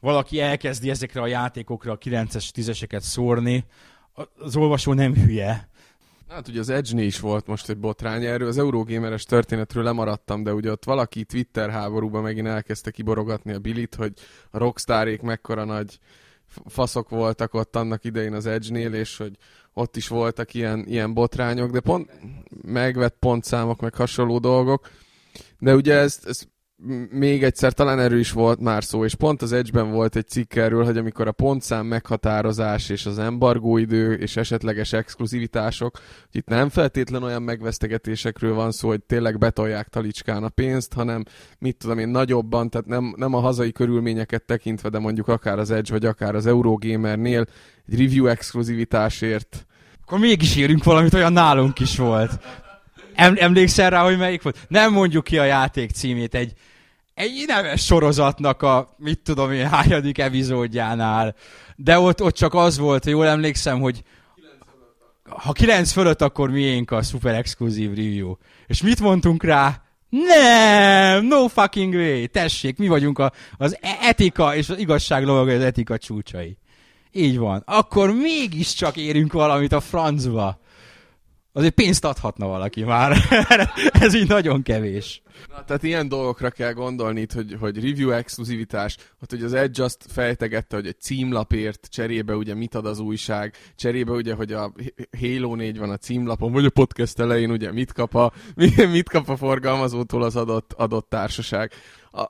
valaki elkezdi ezekre a játékokra a 9-es, 10-eseket szórni, az olvasó nem hülye, Hát ugye az Edge-nél is volt most egy botrány, erről az Eurogameres történetről lemaradtam, de ugye ott valaki Twitter háborúban megint elkezdte kiborogatni a Billit, hogy a Rockstarék mekkora nagy faszok voltak ott annak idején az Edge-nél, és hogy ott is voltak ilyen, ilyen botrányok, de pont megvett pontszámok, meg hasonló dolgok. De ugye ezt, ezt még egyszer talán erről is volt már szó, és pont az Edge-ben volt egy cikk erről, hogy amikor a pontszám meghatározás és az embargóidő és esetleges exkluzivitások, itt nem feltétlen olyan megvesztegetésekről van szó, hogy tényleg betolják talicskán a pénzt, hanem mit tudom én, nagyobban, tehát nem, nem a hazai körülményeket tekintve, de mondjuk akár az Edge vagy akár az Eurogamernél egy review exkluzivitásért akkor mégis érünk valamit, olyan nálunk is volt. Em, emlékszel rá, hogy melyik volt? Nem mondjuk ki a játék címét, egy, egy neves sorozatnak a, mit tudom én, hányadik epizódjánál. De ott, ott csak az volt, jól emlékszem, hogy ha 9 fölött, akkor miénk a super exkluzív review. És mit mondtunk rá? Nem, no fucking way, tessék, mi vagyunk a, az e- etika és az igazság lovagai az etika csúcsai. Így van. Akkor mégiscsak érünk valamit a francba azért pénzt adhatna valaki már. Ez így nagyon kevés. Na, tehát ilyen dolgokra kell gondolni itt, hogy, hogy review exkluzivitás, ott hogy az Edge azt fejtegette, hogy egy címlapért cserébe ugye mit ad az újság, cserébe ugye, hogy a Halo 4 van a címlapon, vagy a podcast elején ugye mit kap a, mit kap a forgalmazótól az adott, adott társaság.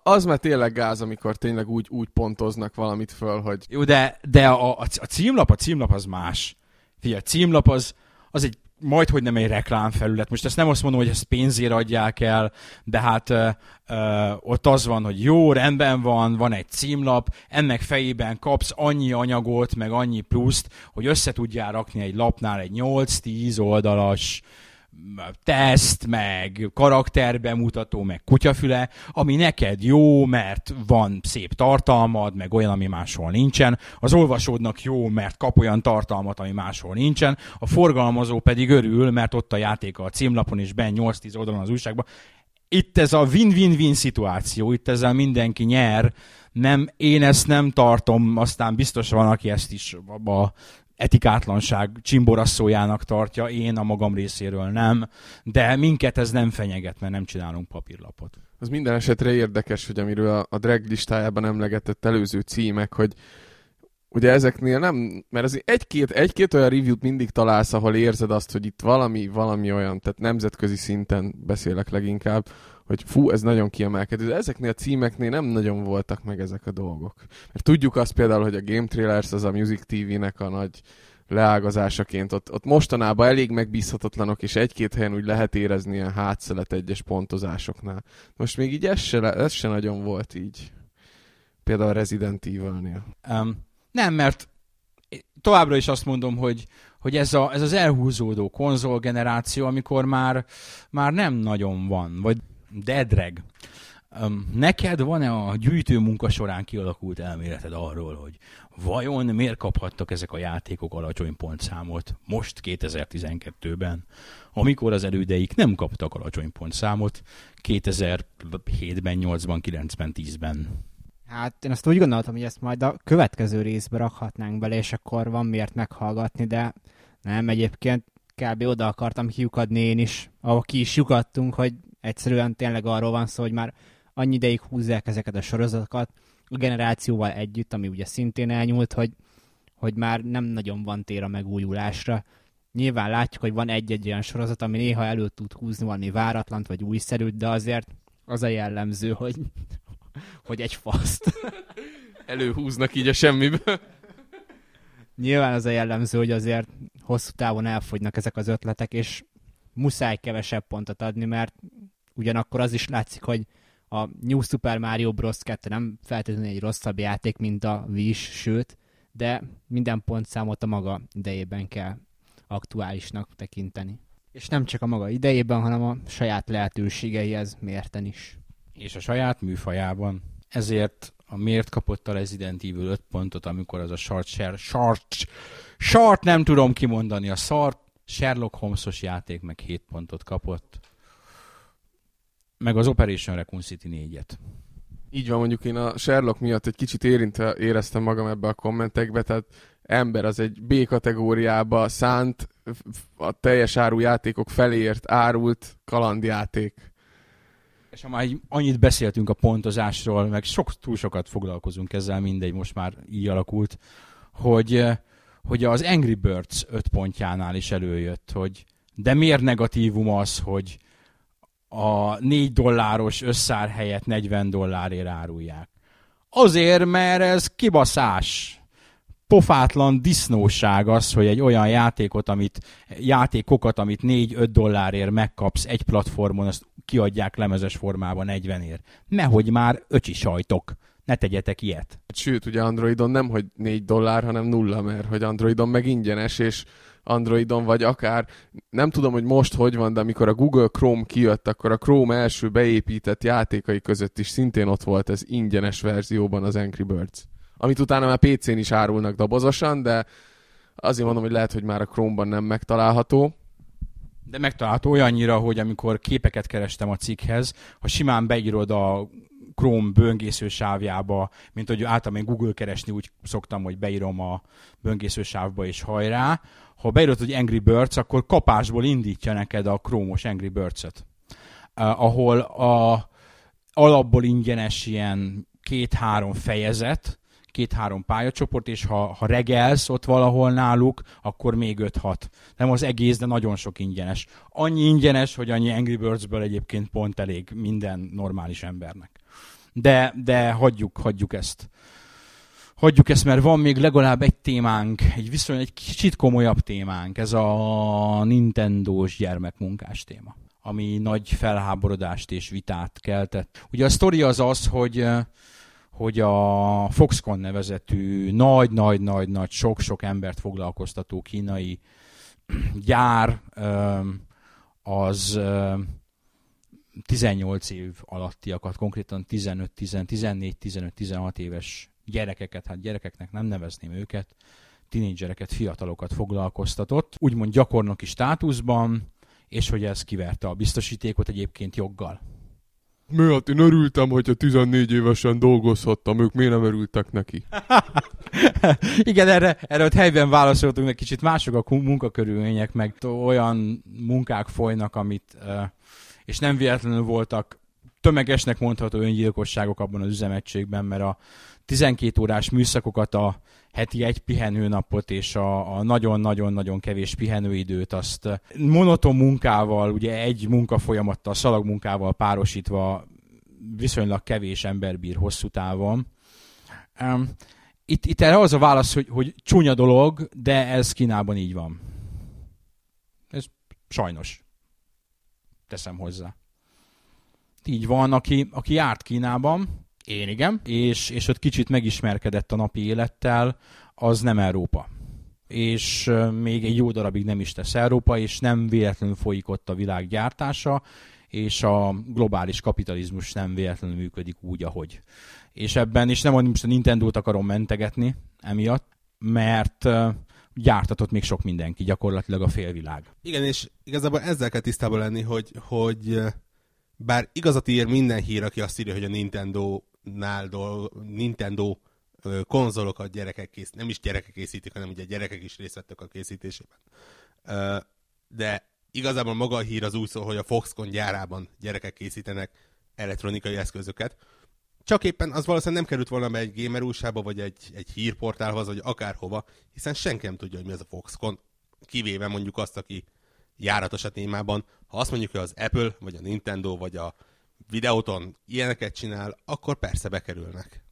Az már tényleg gáz, amikor tényleg úgy, úgy pontoznak valamit föl, hogy... Jó, de, de a, a, a címlap, a címlap az más. Figyelj, a címlap az, az egy majd, hogy nem egy reklámfelület. Most ezt nem azt mondom, hogy ezt pénzért adják el, de hát ö, ö, ott az van, hogy jó, rendben van, van egy címlap, ennek fejében kapsz annyi anyagot, meg annyi pluszt, hogy össze tudjál rakni egy lapnál egy 8-10 oldalas teszt, meg karakterbemutató, meg kutyafüle, ami neked jó, mert van szép tartalmad, meg olyan, ami máshol nincsen. Az olvasódnak jó, mert kap olyan tartalmat, ami máshol nincsen. A forgalmazó pedig örül, mert ott a játék a címlapon is ben 8-10 oldalon az újságban. Itt ez a win-win-win szituáció, itt ezzel mindenki nyer, nem, én ezt nem tartom, aztán biztos van, aki ezt is a etikátlanság csimborasszójának tartja, én a magam részéről nem, de minket ez nem fenyeget, mert nem csinálunk papírlapot. Az minden esetre érdekes, hogy amiről a, a drag listájában emlegetett előző címek, hogy ugye ezeknél nem, mert az egy-két, egy-két olyan review-t mindig találsz, ahol érzed azt, hogy itt valami, valami olyan, tehát nemzetközi szinten beszélek leginkább, hogy fú, ez nagyon kiemelkedő. De ezeknél a címeknél nem nagyon voltak meg ezek a dolgok. Mert tudjuk azt például, hogy a Game Trailers az a Music TV-nek a nagy leágazásaként ott, ott mostanában elég megbízhatatlanok, és egy-két helyen úgy lehet érezni ilyen hátszelet egyes pontozásoknál. Most még így ez se, ez se nagyon volt így. Például a Resident Evil-nél. Um, nem, mert továbbra is azt mondom, hogy, hogy ez, a, ez az elhúzódó konzolgeneráció, amikor már, már nem nagyon van, vagy Dedreg. Neked van-e a gyűjtő munka során kialakult elméleted arról, hogy vajon miért kaphattak ezek a játékok alacsony pontszámot most 2012-ben, amikor az elődeik nem kaptak alacsony pontszámot 2007-ben, 8-ban, 9-ben, 10-ben? Hát én azt úgy gondoltam, hogy ezt majd a következő részbe rakhatnánk bele, és akkor van miért meghallgatni, de nem, egyébként kb. oda akartam kiukadni én is, ahol ki is lyukadtunk, hogy egyszerűen tényleg arról van szó, hogy már annyi ideig húzzák ezeket a sorozatokat, a generációval együtt, ami ugye szintén elnyúlt, hogy, hogy már nem nagyon van tér a megújulásra. Nyilván látjuk, hogy van egy-egy olyan sorozat, ami néha elő tud húzni valami váratlant vagy újszerűt, de azért az a jellemző, hogy, hogy egy faszt. Előhúznak így a semmiből. Nyilván az a jellemző, hogy azért hosszú távon elfogynak ezek az ötletek, és muszáj kevesebb pontot adni, mert ugyanakkor az is látszik, hogy a New Super Mario Bros. 2 nem feltétlenül egy rosszabb játék, mint a Wii sőt, de minden pontszámot a maga idejében kell aktuálisnak tekinteni. És nem csak a maga idejében, hanem a saját lehetőségeihez mérten is. És a saját műfajában. Ezért a miért kapott a Resident Evil 5 pontot, amikor az a short, share, short, short nem tudom kimondani, a szart Sherlock Holmesos játék meg 7 pontot kapott. Meg az Operation Raccoon City 4-et. Így van, mondjuk én a Sherlock miatt egy kicsit érintve éreztem magam ebbe a kommentekbe, tehát ember az egy B kategóriába szánt, a teljes áru játékok feléért árult kalandjáték. És ha már annyit beszéltünk a pontozásról, meg sok, túl sokat foglalkozunk ezzel, mindegy, most már így alakult, hogy, hogy az Angry Birds 5 pontjánál is előjött, hogy de miért negatívum az, hogy a 4 dolláros összár helyett 40 dollárért árulják. Azért, mert ez kibaszás. Pofátlan disznóság az, hogy egy olyan játékot, amit, játékokat, amit 4-5 dollárért megkapsz egy platformon, azt kiadják lemezes formában 40 ér. Nehogy már öcsi sajtok. Ne tegyetek ilyet. Sőt, ugye Androidon nem, hogy 4 dollár, hanem nulla, mert hogy Androidon meg ingyenes, és Androidon, vagy akár, nem tudom, hogy most hogy van, de amikor a Google Chrome kijött, akkor a Chrome első beépített játékai között is szintén ott volt ez ingyenes verzióban az Angry Birds. Amit utána már PC-n is árulnak dobozosan, de azért mondom, hogy lehet, hogy már a Chrome-ban nem megtalálható. De megtalálható olyannyira, hogy amikor képeket kerestem a cikkhez, ha simán beírod a Chrome böngésző sávjába, mint hogy általában én Google keresni úgy szoktam, hogy beírom a böngésző sávba és hajrá. Ha beírod, hogy Angry Birds, akkor kapásból indítja neked a Chrome-os Angry Birds-et. Uh, ahol a alapból ingyenes ilyen két-három fejezet, két-három pályacsoport, és ha, ha regelsz ott valahol náluk, akkor még 5-6. Nem az egész, de nagyon sok ingyenes. Annyi ingyenes, hogy annyi Angry Birds-ből egyébként pont elég minden normális embernek. De, de hagyjuk, hagyjuk ezt. Hagyjuk ezt, mert van még legalább egy témánk, egy viszonylag egy kicsit komolyabb témánk, ez a Nintendo-s gyermekmunkás téma ami nagy felháborodást és vitát keltett. Ugye a sztori az az, hogy hogy a Foxconn nevezetű nagy-nagy-nagy-nagy sok-sok embert foglalkoztató kínai gyár az 18 év alattiakat, konkrétan 15-14-15-16 éves gyerekeket, hát gyerekeknek nem nevezném őket, tinédzsereket, fiatalokat foglalkoztatott, úgymond gyakornoki státuszban, és hogy ez kiverte a biztosítékot egyébként joggal. Mi hát én örültem, hogyha 14 évesen dolgozhattam, ők miért nem örültek neki? Igen, erre, erre ott helyben válaszoltunk, egy kicsit. Mások a munkakörülmények, meg olyan munkák folynak, amit, és nem véletlenül voltak tömegesnek mondható öngyilkosságok abban az üzemegységben, mert a 12 órás műszakokat, a heti egy pihenőnapot és a, nagyon-nagyon-nagyon kevés pihenőidőt azt monoton munkával, ugye egy munkafolyamattal, szalagmunkával párosítva viszonylag kevés ember bír hosszú távon. Um, itt, itt erre az a válasz, hogy, hogy csúnya dolog, de ez Kínában így van. Ez sajnos. Teszem hozzá. Így van, aki, aki járt Kínában, én igen. És, és ott kicsit megismerkedett a napi élettel, az nem Európa. És még egy jó darabig nem is tesz Európa, és nem véletlenül folyik ott a világ gyártása, és a globális kapitalizmus nem véletlenül működik úgy, ahogy. És ebben is nem most a Nintendo-t akarom mentegetni emiatt, mert gyártatott még sok mindenki, gyakorlatilag a félvilág. Igen, és igazából ezzel kell tisztában lenni, hogy, hogy bár igazat ír minden hír, aki azt írja, hogy a Nintendo Nintendo-nál dolg, Nintendo konzolokat gyerekek kész, nem is gyerekek készítik, hanem ugye gyerekek is részt vettek a készítésében. De igazából maga a hír az úgy szól, hogy a Foxconn gyárában gyerekek készítenek elektronikai eszközöket. Csak éppen az valószínűleg nem került volna be egy gamer újságba, vagy egy, egy hírportálhoz, vagy akárhova, hiszen senki nem tudja, hogy mi az a Foxconn, kivéve mondjuk azt, aki járatos a témában. Ha azt mondjuk, hogy az Apple, vagy a Nintendo, vagy a videóton ilyeneket csinál, akkor persze bekerülnek.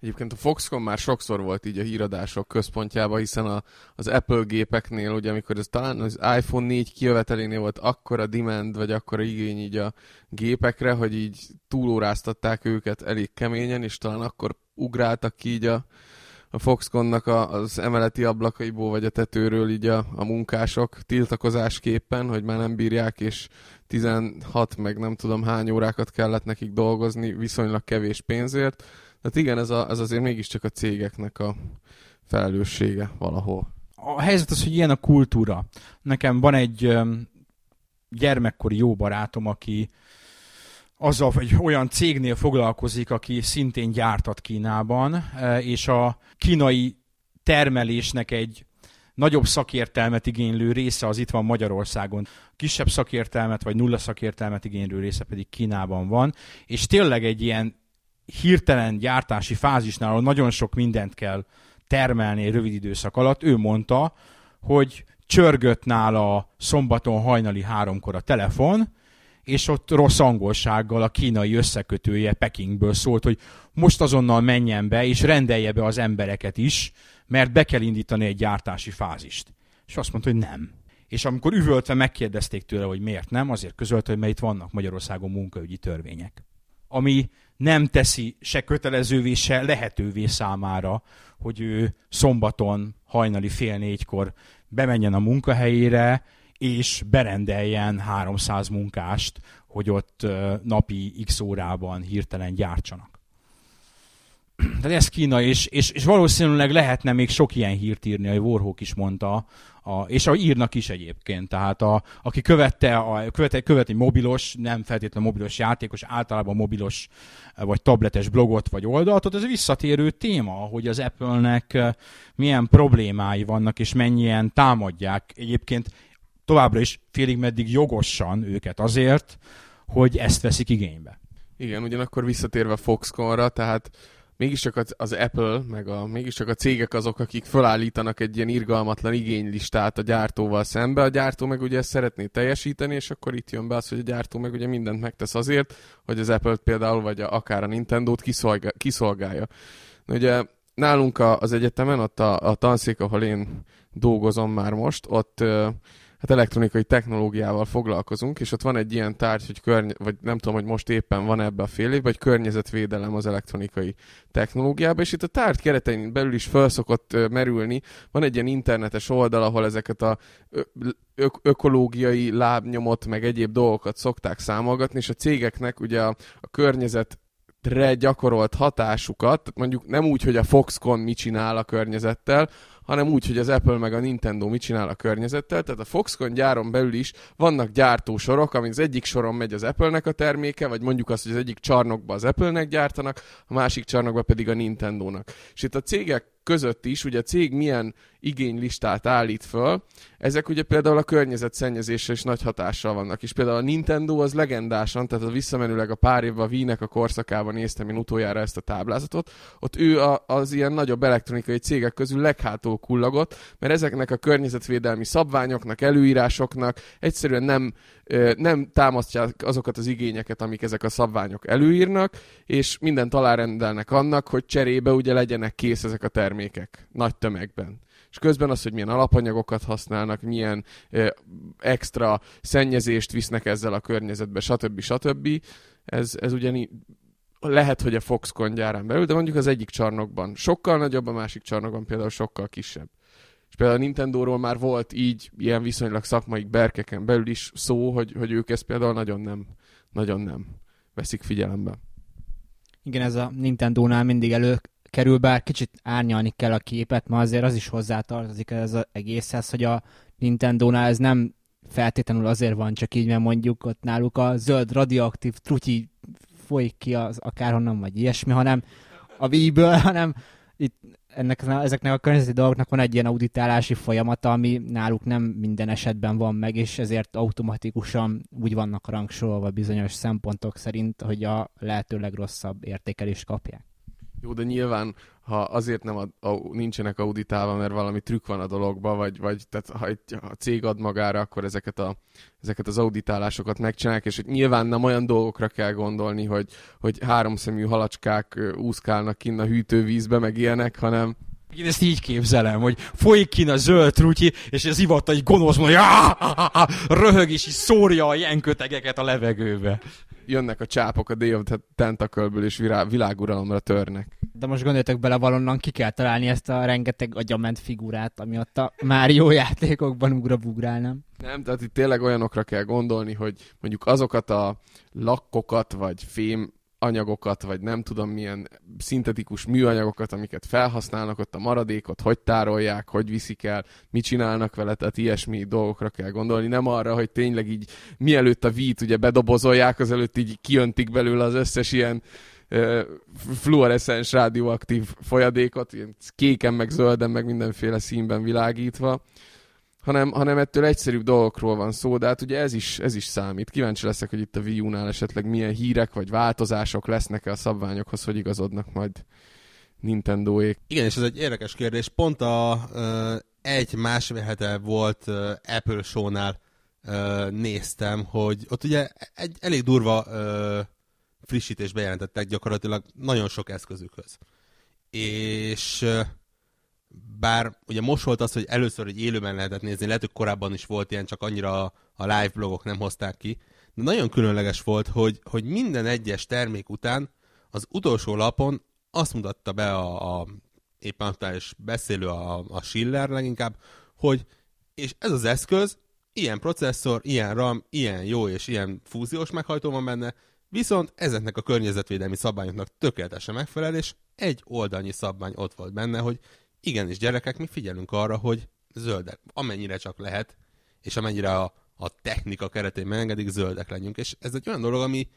Egyébként a Foxconn már sokszor volt így a híradások központjában, hiszen a, az Apple gépeknél, ugye amikor ez talán az iPhone 4 kijövetelénél volt akkora demand, vagy akkora igény így a gépekre, hogy így túlóráztatták őket elég keményen, és talán akkor ugráltak ki így a, a Foxconnnak a, az emeleti ablakaiból, vagy a tetőről így a, a munkások tiltakozásképpen, hogy már nem bírják, és 16 meg nem tudom hány órákat kellett nekik dolgozni viszonylag kevés pénzért. Tehát igen, ez, a, ez azért mégiscsak a cégeknek a felelőssége valahol. A helyzet az, hogy ilyen a kultúra. Nekem van egy gyermekkori jó barátom, aki azzal, hogy olyan cégnél foglalkozik, aki szintén gyártat Kínában, e, és a kínai termelésnek egy nagyobb szakértelmet igénylő része az itt van Magyarországon. Kisebb szakértelmet vagy nulla szakértelmet igénylő része pedig Kínában van, és tényleg egy ilyen hirtelen gyártási fázisnál, ahol nagyon sok mindent kell termelni egy rövid időszak alatt, ő mondta, hogy csörgött nála szombaton hajnali háromkor a telefon, és ott rossz angolsággal a kínai összekötője Pekingből szólt, hogy most azonnal menjen be, és rendelje be az embereket is, mert be kell indítani egy gyártási fázist. És azt mondta, hogy nem. És amikor üvöltve megkérdezték tőle, hogy miért nem, azért közölte, hogy mert itt vannak Magyarországon munkaügyi törvények. Ami nem teszi se kötelezővé, se lehetővé számára, hogy ő szombaton hajnali fél négykor bemenjen a munkahelyére, és berendeljen 300 munkást, hogy ott napi x órában hirtelen gyártsanak. Tehát ez Kína, és, és, és valószínűleg lehetne még sok ilyen hírt írni, ahogy Warhawk is mondta, a, és a írnak is egyébként. Tehát a, aki követte, a, követe, követi mobilos, nem feltétlenül mobilos játékos, általában mobilos vagy tabletes blogot vagy oldalt, ott ez visszatérő téma, hogy az Apple-nek milyen problémái vannak, és mennyien támadják. Egyébként továbbra is félig meddig jogosan őket azért, hogy ezt veszik igénybe. Igen, ugyanakkor visszatérve Foxconnra, tehát mégiscsak az, az Apple, meg a, mégiscsak a cégek azok, akik felállítanak egy ilyen irgalmatlan igénylistát a gyártóval szembe. A gyártó meg ugye ezt szeretné teljesíteni, és akkor itt jön be az, hogy a gyártó meg ugye mindent megtesz azért, hogy az Apple-t például, vagy a, akár a Nintendo-t kiszolgálja. kiszolgálja. Ugye nálunk az egyetemen, ott a, a tanszék, ahol én dolgozom már most, ott hát elektronikai technológiával foglalkozunk, és ott van egy ilyen tárgy, hogy körny- vagy nem tudom, hogy most éppen van ebbe a fél évben, vagy környezetvédelem az elektronikai technológiában, és itt a tárgy keretein belül is felszokott merülni. Van egy ilyen internetes oldal, ahol ezeket a ök- ökológiai lábnyomot, meg egyéb dolgokat szokták számolgatni, és a cégeknek ugye a, a környezet re gyakorolt hatásukat, mondjuk nem úgy, hogy a Foxconn mit csinál a környezettel, hanem úgy, hogy az Apple meg a Nintendo mit csinál a környezettel. Tehát a Foxconn gyáron belül is vannak gyártósorok, amin az egyik soron megy az Apple-nek a terméke, vagy mondjuk azt, hogy az egyik csarnokba az Apple-nek gyártanak, a másik csarnokba pedig a Nintendo-nak. És itt a cégek között is, ugye a cég milyen igénylistát állít föl, ezek ugye például a környezetszennyezésre is nagy hatással vannak. És például a Nintendo az legendásan, tehát az visszamenőleg a pár évvel a Wii-nek a korszakában néztem én utoljára ezt a táblázatot, ott ő a, az ilyen nagyobb elektronikai cégek közül leghátul kullagott, mert ezeknek a környezetvédelmi szabványoknak, előírásoknak egyszerűen nem, nem támasztják azokat az igényeket, amik ezek a szabványok előírnak, és mindent alárendelnek annak, hogy cserébe ugye legyenek kész ezek a termékek nagy tömegben és közben az, hogy milyen alapanyagokat használnak, milyen extra szennyezést visznek ezzel a környezetbe, stb. stb. Ez, ez ugyanígy lehet, hogy a Foxconn gyárán belül, de mondjuk az egyik csarnokban sokkal nagyobb, a másik csarnokban például sokkal kisebb. És például a Nintendo-ról már volt így ilyen viszonylag szakmai berkeken belül is szó, hogy, hogy ők ezt például nagyon nem, nagyon nem veszik figyelembe. Igen, ez a Nintendo-nál mindig előkerül, bár kicsit árnyalni kell a képet, ma azért az is hozzátartozik ez az egészhez, hogy a Nintendo-nál ez nem feltétlenül azért van csak így, mert mondjuk ott náluk a zöld radioaktív trutyi folyik ki az akárhonnan, vagy ilyesmi, hanem a Wii-ből, hanem itt ennek, ezeknek a környezeti dolgoknak van egy ilyen auditálási folyamata, ami náluk nem minden esetben van meg, és ezért automatikusan úgy vannak rangsorolva bizonyos szempontok szerint, hogy a lehető legrosszabb értékelést kapják. Jó, de nyilván, ha azért nem a, a, nincsenek auditálva, mert valami trükk van a dologba, vagy, vagy tehát ha egy ha a cég ad magára, akkor ezeket, a, ezeket az auditálásokat megcsinálják, és hogy nyilván nem olyan dolgokra kell gondolni, hogy, hogy háromszemű halacskák úszkálnak kinn a hűtővízbe, meg ilyenek, hanem én ezt így képzelem, hogy folyik ki a zöld trutyi, és az ivatta egy gonosz mondja, röhög és így szórja a jenkötegeket a levegőbe jönnek a csápok a Day of the Tentacle-ből, és világuralomra törnek. De most gondoljatok bele, valonnan ki kell találni ezt a rengeteg agyament figurát, ami ott a már jó játékokban ugrabugrál, nem? Nem, tehát itt tényleg olyanokra kell gondolni, hogy mondjuk azokat a lakkokat, vagy fém anyagokat, vagy nem tudom milyen szintetikus műanyagokat, amiket felhasználnak, ott a maradékot, hogy tárolják, hogy viszik el, mit csinálnak vele, tehát ilyesmi dolgokra kell gondolni. Nem arra, hogy tényleg így mielőtt a vít ugye bedobozolják, azelőtt így kijöntik belőle az összes ilyen fluoreszens rádióaktív folyadékot, ilyen kéken, meg zölden, meg mindenféle színben világítva hanem, hanem ettől egyszerűbb dolgokról van szó, de hát ugye ez is, ez is számít. Kíváncsi leszek, hogy itt a Wii U-nál esetleg milyen hírek vagy változások lesznek-e a szabványokhoz, hogy igazodnak majd Nintendo-ék. Igen, és ez egy érdekes kérdés. Pont a uh, egy másfél hete volt uh, Apple show-nál uh, néztem, hogy ott ugye egy elég durva uh, frissítést bejelentettek gyakorlatilag nagyon sok eszközükhöz. És uh, bár ugye most volt az, hogy először egy élőben lehetett nézni, lehet, hogy korábban is volt ilyen, csak annyira a, live blogok nem hozták ki, de nagyon különleges volt, hogy, hogy minden egyes termék után az utolsó lapon azt mutatta be a, a éppen is beszélő a, a Schiller leginkább, hogy és ez az eszköz, ilyen processzor, ilyen RAM, ilyen jó és ilyen fúziós meghajtó van benne, viszont ezeknek a környezetvédelmi szabályoknak tökéletesen megfelel, és egy oldalnyi szabvány ott volt benne, hogy igenis gyerekek, mi figyelünk arra, hogy zöldek, amennyire csak lehet, és amennyire a, a technika keretén megengedik, zöldek legyünk. És ez egy olyan dolog, ami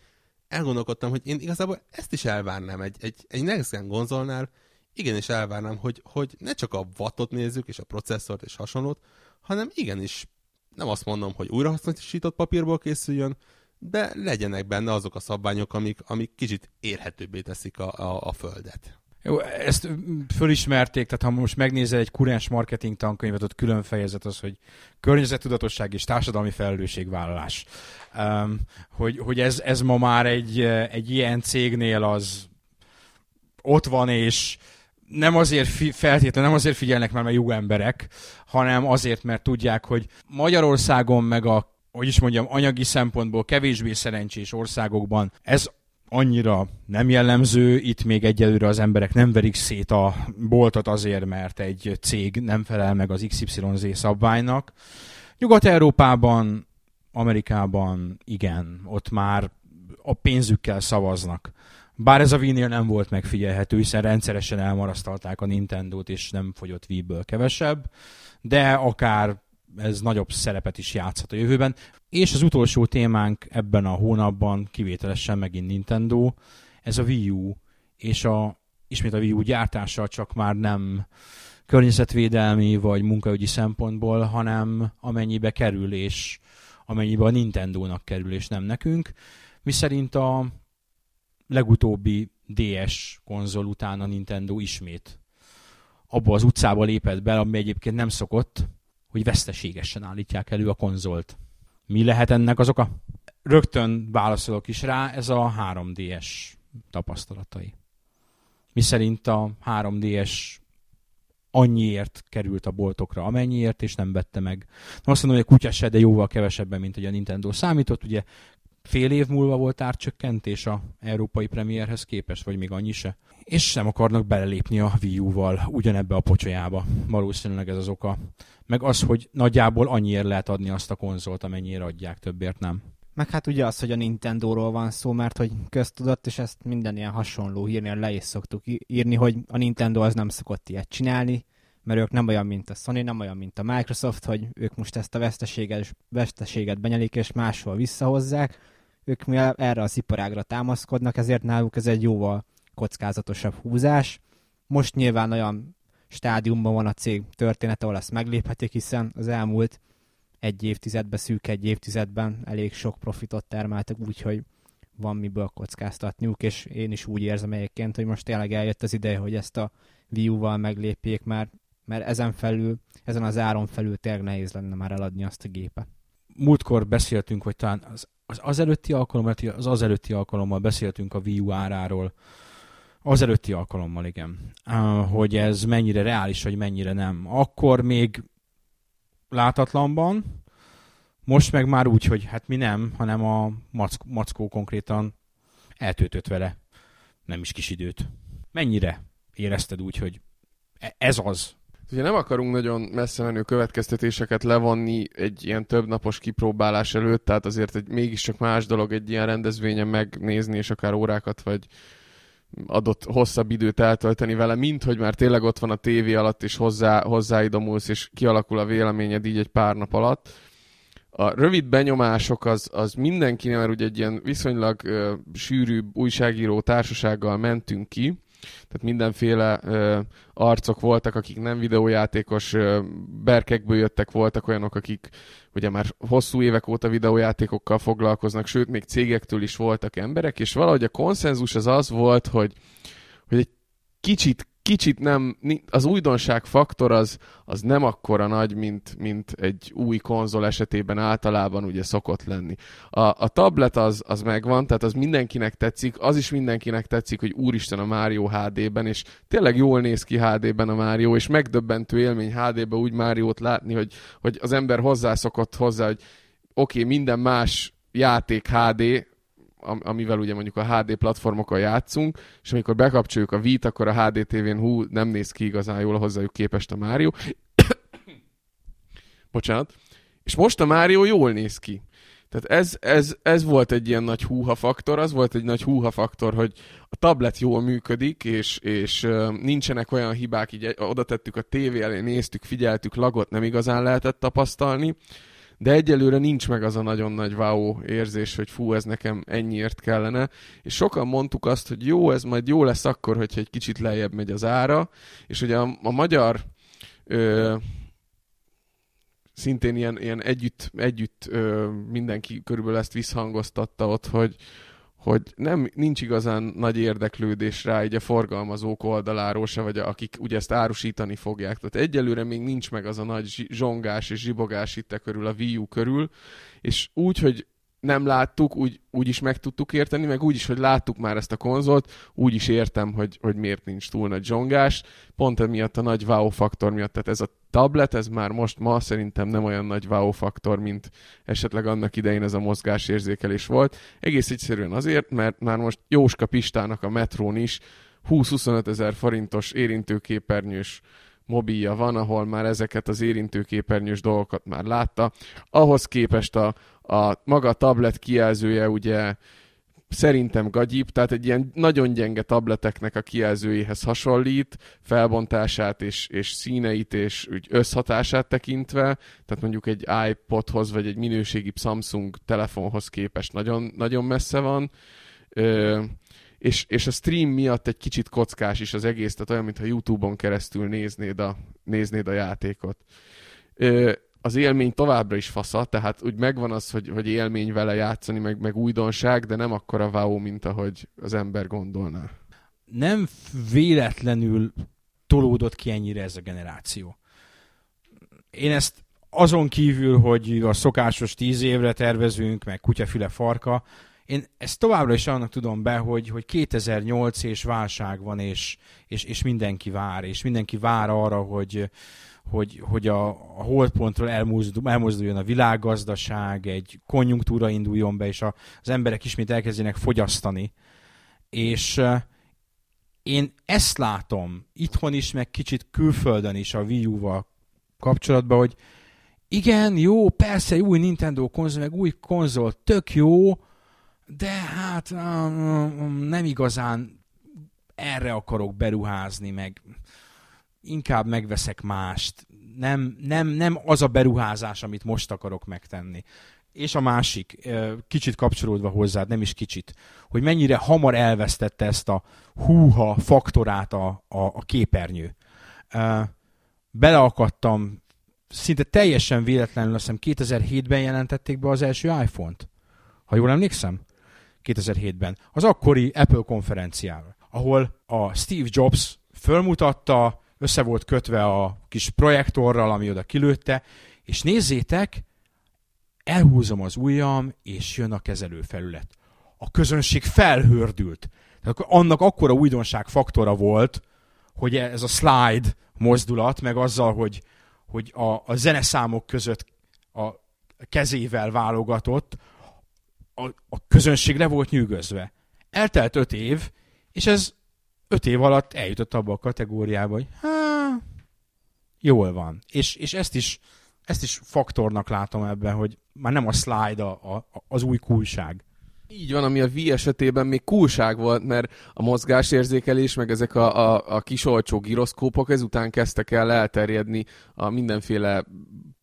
elgondolkodtam, hogy én igazából ezt is elvárnám egy, egy, egy Next Gen konzolnál, igenis elvárnám, hogy, hogy ne csak a wattot nézzük, és a processzort és hasonlót, hanem igenis nem azt mondom, hogy újrahasznosított papírból készüljön, de legyenek benne azok a szabványok, amik, amik kicsit érhetőbbé teszik a, a, a földet. Jó, ezt fölismerték, tehát ha most megnézel egy kurens marketing tankönyvet, ott külön fejezet az, hogy környezettudatosság és társadalmi felelősségvállalás. Um, hogy hogy ez, ez ma már egy, egy ilyen cégnél az ott van, és nem azért fi, feltétlenül nem azért figyelnek már, mert jó emberek, hanem azért, mert tudják, hogy Magyarországon meg a hogy is mondjam, anyagi szempontból kevésbé szerencsés országokban ez annyira nem jellemző, itt még egyelőre az emberek nem verik szét a boltot azért, mert egy cég nem felel meg az XYZ szabványnak. Nyugat-Európában, Amerikában igen, ott már a pénzükkel szavaznak. Bár ez a Wii-nél nem volt megfigyelhető, hiszen rendszeresen elmarasztalták a Nintendo-t, és nem fogyott Wii-ből kevesebb, de akár ez nagyobb szerepet is játszhat a jövőben. És az utolsó témánk ebben a hónapban kivételesen megint Nintendo, ez a Wii U, és a, ismét a Wii U gyártása csak már nem környezetvédelmi vagy munkaügyi szempontból, hanem amennyibe kerül, és amennyibe a Nintendo-nak kerül, és nem nekünk. Mi szerint a legutóbbi DS konzol után a Nintendo ismét abba az utcába lépett be, ami egyébként nem szokott, hogy veszteségesen állítják elő a konzolt. Mi lehet ennek az oka? Rögtön válaszolok is rá, ez a 3DS tapasztalatai. Mi szerint a 3DS annyiért került a boltokra, amennyiért, és nem vette meg. Nem azt mondom, hogy a kutya se, de jóval kevesebben, mint hogy a Nintendo számított. Ugye fél év múlva volt árcsökkentés a európai premierhez képest, vagy még annyi se. És nem akarnak belelépni a Wii U-val ugyanebbe a pocsolyába. Valószínűleg ez az oka. Meg az, hogy nagyjából annyiért lehet adni azt a konzolt, amennyire adják, többért nem. Meg hát ugye az, hogy a Nintendo-ról van szó, mert hogy köztudott, és ezt minden ilyen hasonló hírnél le is szoktuk írni, hogy a Nintendo az nem szokott ilyet csinálni, mert ők nem olyan, mint a Sony, nem olyan, mint a Microsoft, hogy ők most ezt a veszteséget, veszteséget benyelik, és máshol visszahozzák, ők mivel erre az iparágra támaszkodnak, ezért náluk ez egy jóval kockázatosabb húzás. Most nyilván olyan stádiumban van a cég történet, ahol ezt megléphetik, hiszen az elmúlt egy évtizedben, szűk egy évtizedben elég sok profitot termeltek, úgyhogy van miből kockáztatniuk, és én is úgy érzem egyébként, hogy most tényleg eljött az ideje, hogy ezt a View-val meglépjék, mert, mert ezen felül, ezen az áron felül tényleg nehéz lenne már eladni azt a gépet. Múltkor beszéltünk, hogy talán az, az, az előtti alkalommal, az az előtti alkalommal beszéltünk a Wii U áráról, az előtti alkalommal, igen. Hogy ez mennyire reális, vagy mennyire nem. Akkor még látatlanban, most meg már úgy, hogy hát mi nem, hanem a mackó, mackó konkrétan eltöltött vele nem is kis időt. Mennyire érezted úgy, hogy e- ez az? Ugye nem akarunk nagyon messze menő következtetéseket levonni egy ilyen többnapos kipróbálás előtt, tehát azért egy mégiscsak más dolog egy ilyen rendezvényen megnézni, és akár órákat vagy adott hosszabb időt eltölteni vele, mint hogy már tényleg ott van a tévé alatt, és hozzá, hozzáidomulsz, és kialakul a véleményed így egy pár nap alatt. A rövid benyomások az, az mindenkinél, mert ugye egy ilyen viszonylag ö, sűrű újságíró társasággal mentünk ki, tehát mindenféle ö, arcok voltak, akik nem videójátékos ö, berkekből jöttek, voltak olyanok, akik ugye már hosszú évek óta videójátékokkal foglalkoznak, sőt, még cégektől is voltak emberek, és valahogy a konszenzus az az volt, hogy, hogy egy kicsit kicsit nem, az újdonság faktor az, az nem akkora nagy, mint, mint egy új konzol esetében általában ugye szokott lenni. A, a tablet az, az megvan, tehát az mindenkinek tetszik, az is mindenkinek tetszik, hogy úristen a Mario HD-ben, és tényleg jól néz ki HD-ben a Mario, és megdöbbentő élmény HD-ben úgy Máriót látni, hogy, hogy az ember hozzászokott hozzá, hogy oké, okay, minden más játék HD, amivel ugye mondjuk a HD platformokon játszunk, és amikor bekapcsoljuk a Vita, akkor a HD TV-n hú, nem néz ki igazán jól hozzájuk képest a Mario. Bocsánat. És most a Mario jól néz ki. Tehát ez, ez, ez volt egy ilyen nagy húha faktor, az volt egy nagy húha faktor, hogy a tablet jól működik, és, és nincsenek olyan hibák, így oda tettük a tévé elé, néztük, figyeltük, lagot nem igazán lehetett tapasztalni de egyelőre nincs meg az a nagyon nagy wow érzés, hogy fú, ez nekem ennyiért kellene, és sokan mondtuk azt, hogy jó, ez majd jó lesz akkor, hogyha egy kicsit lejjebb megy az ára, és ugye a, a magyar ö, szintén ilyen, ilyen együtt, együtt ö, mindenki körülbelül ezt visszhangoztatta ott, hogy, hogy nem, nincs igazán nagy érdeklődés rá így a forgalmazók oldaláról se, vagy akik ugye ezt árusítani fogják. Tehát egyelőre még nincs meg az a nagy zsongás és zsibogás itt körül a Wii U körül, és úgy, hogy nem láttuk, úgy, úgy is meg tudtuk érteni, meg úgy is, hogy láttuk már ezt a konzolt, úgy is értem, hogy, hogy miért nincs túl nagy zsongás. Pont emiatt a nagy wow faktor miatt. Tehát ez a tablet, ez már most ma szerintem nem olyan nagy wow faktor, mint esetleg annak idején ez a mozgásérzékelés volt. Egész egyszerűen azért, mert már most Jóska Pistának a metrón is 20-25 ezer forintos érintőképernyős mobilja van, ahol már ezeket az érintőképernyős dolgokat már látta. Ahhoz képest a, a maga a tablet kijelzője ugye szerintem gagyib, tehát egy ilyen nagyon gyenge tableteknek a kijelzőjéhez hasonlít, felbontását és, és színeit és úgy összhatását tekintve, tehát mondjuk egy iPodhoz vagy egy minőségi Samsung telefonhoz képest nagyon, nagyon messze van. Ö, és, és a stream miatt egy kicsit kockás is az egész, tehát olyan, mintha YouTube-on keresztül néznéd a, néznéd a játékot. Ö, az élmény továbbra is fasza, tehát úgy megvan az, hogy, hogy élmény vele játszani, meg, meg újdonság, de nem akkora wow, mint ahogy az ember gondolná. Nem véletlenül tolódott ki ennyire ez a generáció. Én ezt azon kívül, hogy a szokásos tíz évre tervezünk, meg kutyafüle farka, én ezt továbbra is annak tudom be, hogy, hogy 2008 és válság van, és, és, és mindenki vár, és mindenki vár arra, hogy, hogy, hogy a, a holdpontról elmozdul, elmozduljon a világgazdaság, egy konjunktúra induljon be, és a, az emberek ismét elkezdjenek fogyasztani. És én ezt látom itthon is, meg kicsit külföldön is a Wii U-val kapcsolatban, hogy igen, jó, persze, új Nintendo konzol, meg új konzol, tök jó, de hát nem igazán erre akarok beruházni, meg inkább megveszek mást. Nem, nem, nem az a beruházás, amit most akarok megtenni. És a másik, kicsit kapcsolódva hozzád, nem is kicsit, hogy mennyire hamar elvesztette ezt a húha faktorát a, a, a képernyő. Beleakadtam, szinte teljesen véletlenül, azt hiszem 2007-ben jelentették be az első iPhone-t. Ha jól emlékszem? 2007-ben. Az akkori Apple konferenciával, ahol a Steve Jobs fölmutatta, össze volt kötve a kis projektorral, ami oda kilőtte, és nézzétek, elhúzom az ujjam, és jön a kezelőfelület. A közönség felhördült. Tehát annak akkora újdonság faktora volt, hogy ez a slide mozdulat, meg azzal, hogy, hogy a, a zeneszámok között a kezével válogatott, a, a közönség le volt nyűgözve. Eltelt öt év, és ez öt év alatt eljutott abba a kategóriába, hogy há, jól van. És, és ezt, is, ezt is faktornak látom ebben, hogy már nem a slide a, a, az új kulság. Így van, ami a Wii esetében még kulság volt, mert a mozgásérzékelés, meg ezek a, a, a kis olcsó giroszkópok ezután kezdtek el elterjedni a mindenféle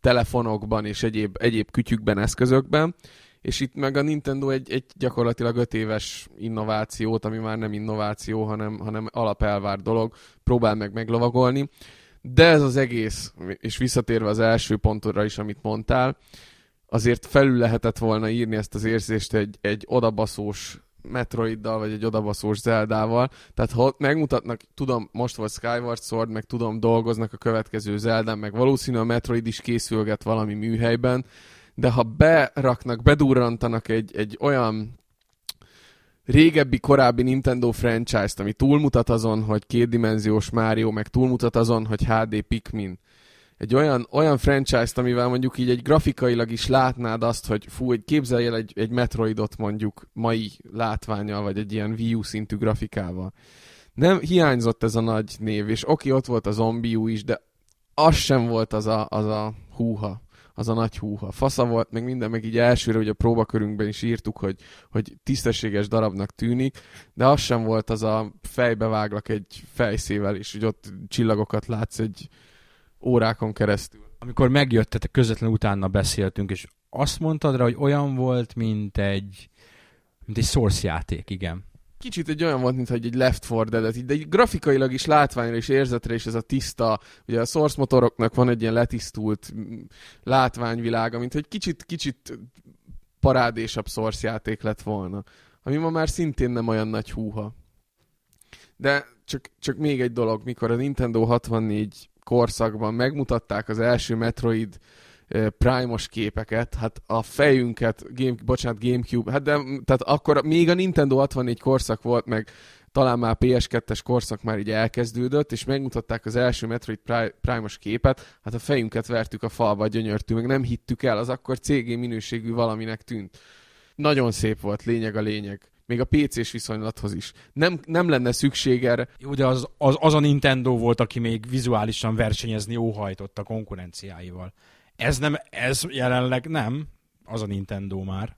telefonokban és egyéb, egyéb kütyükben, eszközökben, és itt meg a Nintendo egy, egy gyakorlatilag öt éves innovációt, ami már nem innováció, hanem, hanem alapelvár dolog, próbál meg meglovagolni. De ez az egész, és visszatérve az első pontodra is, amit mondtál, azért felül lehetett volna írni ezt az érzést egy, egy odabaszós Metroiddal, vagy egy odabaszós Zeldával. Tehát ha megmutatnak, tudom, most volt Skyward Sword, meg tudom, dolgoznak a következő Zeldán, meg valószínű a Metroid is készülget valami műhelyben, de ha beraknak, bedurrantanak egy, egy olyan régebbi, korábbi Nintendo franchise-t, ami túlmutat azon, hogy kétdimenziós Mario, meg túlmutat azon, hogy HD Pikmin, egy olyan, olyan franchise-t, amivel mondjuk így egy grafikailag is látnád azt, hogy fú, egy képzelj el egy, egy Metroidot mondjuk mai látványal, vagy egy ilyen Wii U szintű grafikával. Nem hiányzott ez a nagy név, és oké, ott volt a zombiú is, de az sem volt az a, az a húha az a nagy húha. Fasza volt, meg minden, meg így elsőre, hogy a próbakörünkben is írtuk, hogy, hogy tisztességes darabnak tűnik, de az sem volt az a fejbeváglak egy fejszével, és hogy ott csillagokat látsz egy órákon keresztül. Amikor megjöttetek, közvetlenül utána beszéltünk, és azt mondtad rá, hogy olyan volt, mint egy, mint egy Source igen. Kicsit egy olyan volt, mintha egy Left 4 Dead, de egy grafikailag is, látványra és érzetre is ez a tiszta, ugye a Source motoroknak van egy ilyen letisztult látványvilága, mint hogy kicsit, kicsit parádésabb Source játék lett volna. Ami ma már szintén nem olyan nagy húha. De csak, csak még egy dolog, mikor a Nintendo 64 korszakban megmutatták az első Metroid Prime-os képeket, hát a fejünket, game, bocsánat, Gamecube, hát de, tehát akkor még a Nintendo 64 korszak volt, meg talán már PS2-es korszak már így elkezdődött, és megmutatták az első Metroid Prime-os képet, hát a fejünket vertük a falba, gyönyörtű, meg nem hittük el, az akkor CG minőségű valaminek tűnt. Nagyon szép volt, lényeg a lényeg még a PC-s viszonylathoz is. Nem, nem lenne szükség erre. De az, az, az a Nintendo volt, aki még vizuálisan versenyezni óhajtott a konkurenciáival. Ez nem, ez jelenleg nem, az a Nintendo már.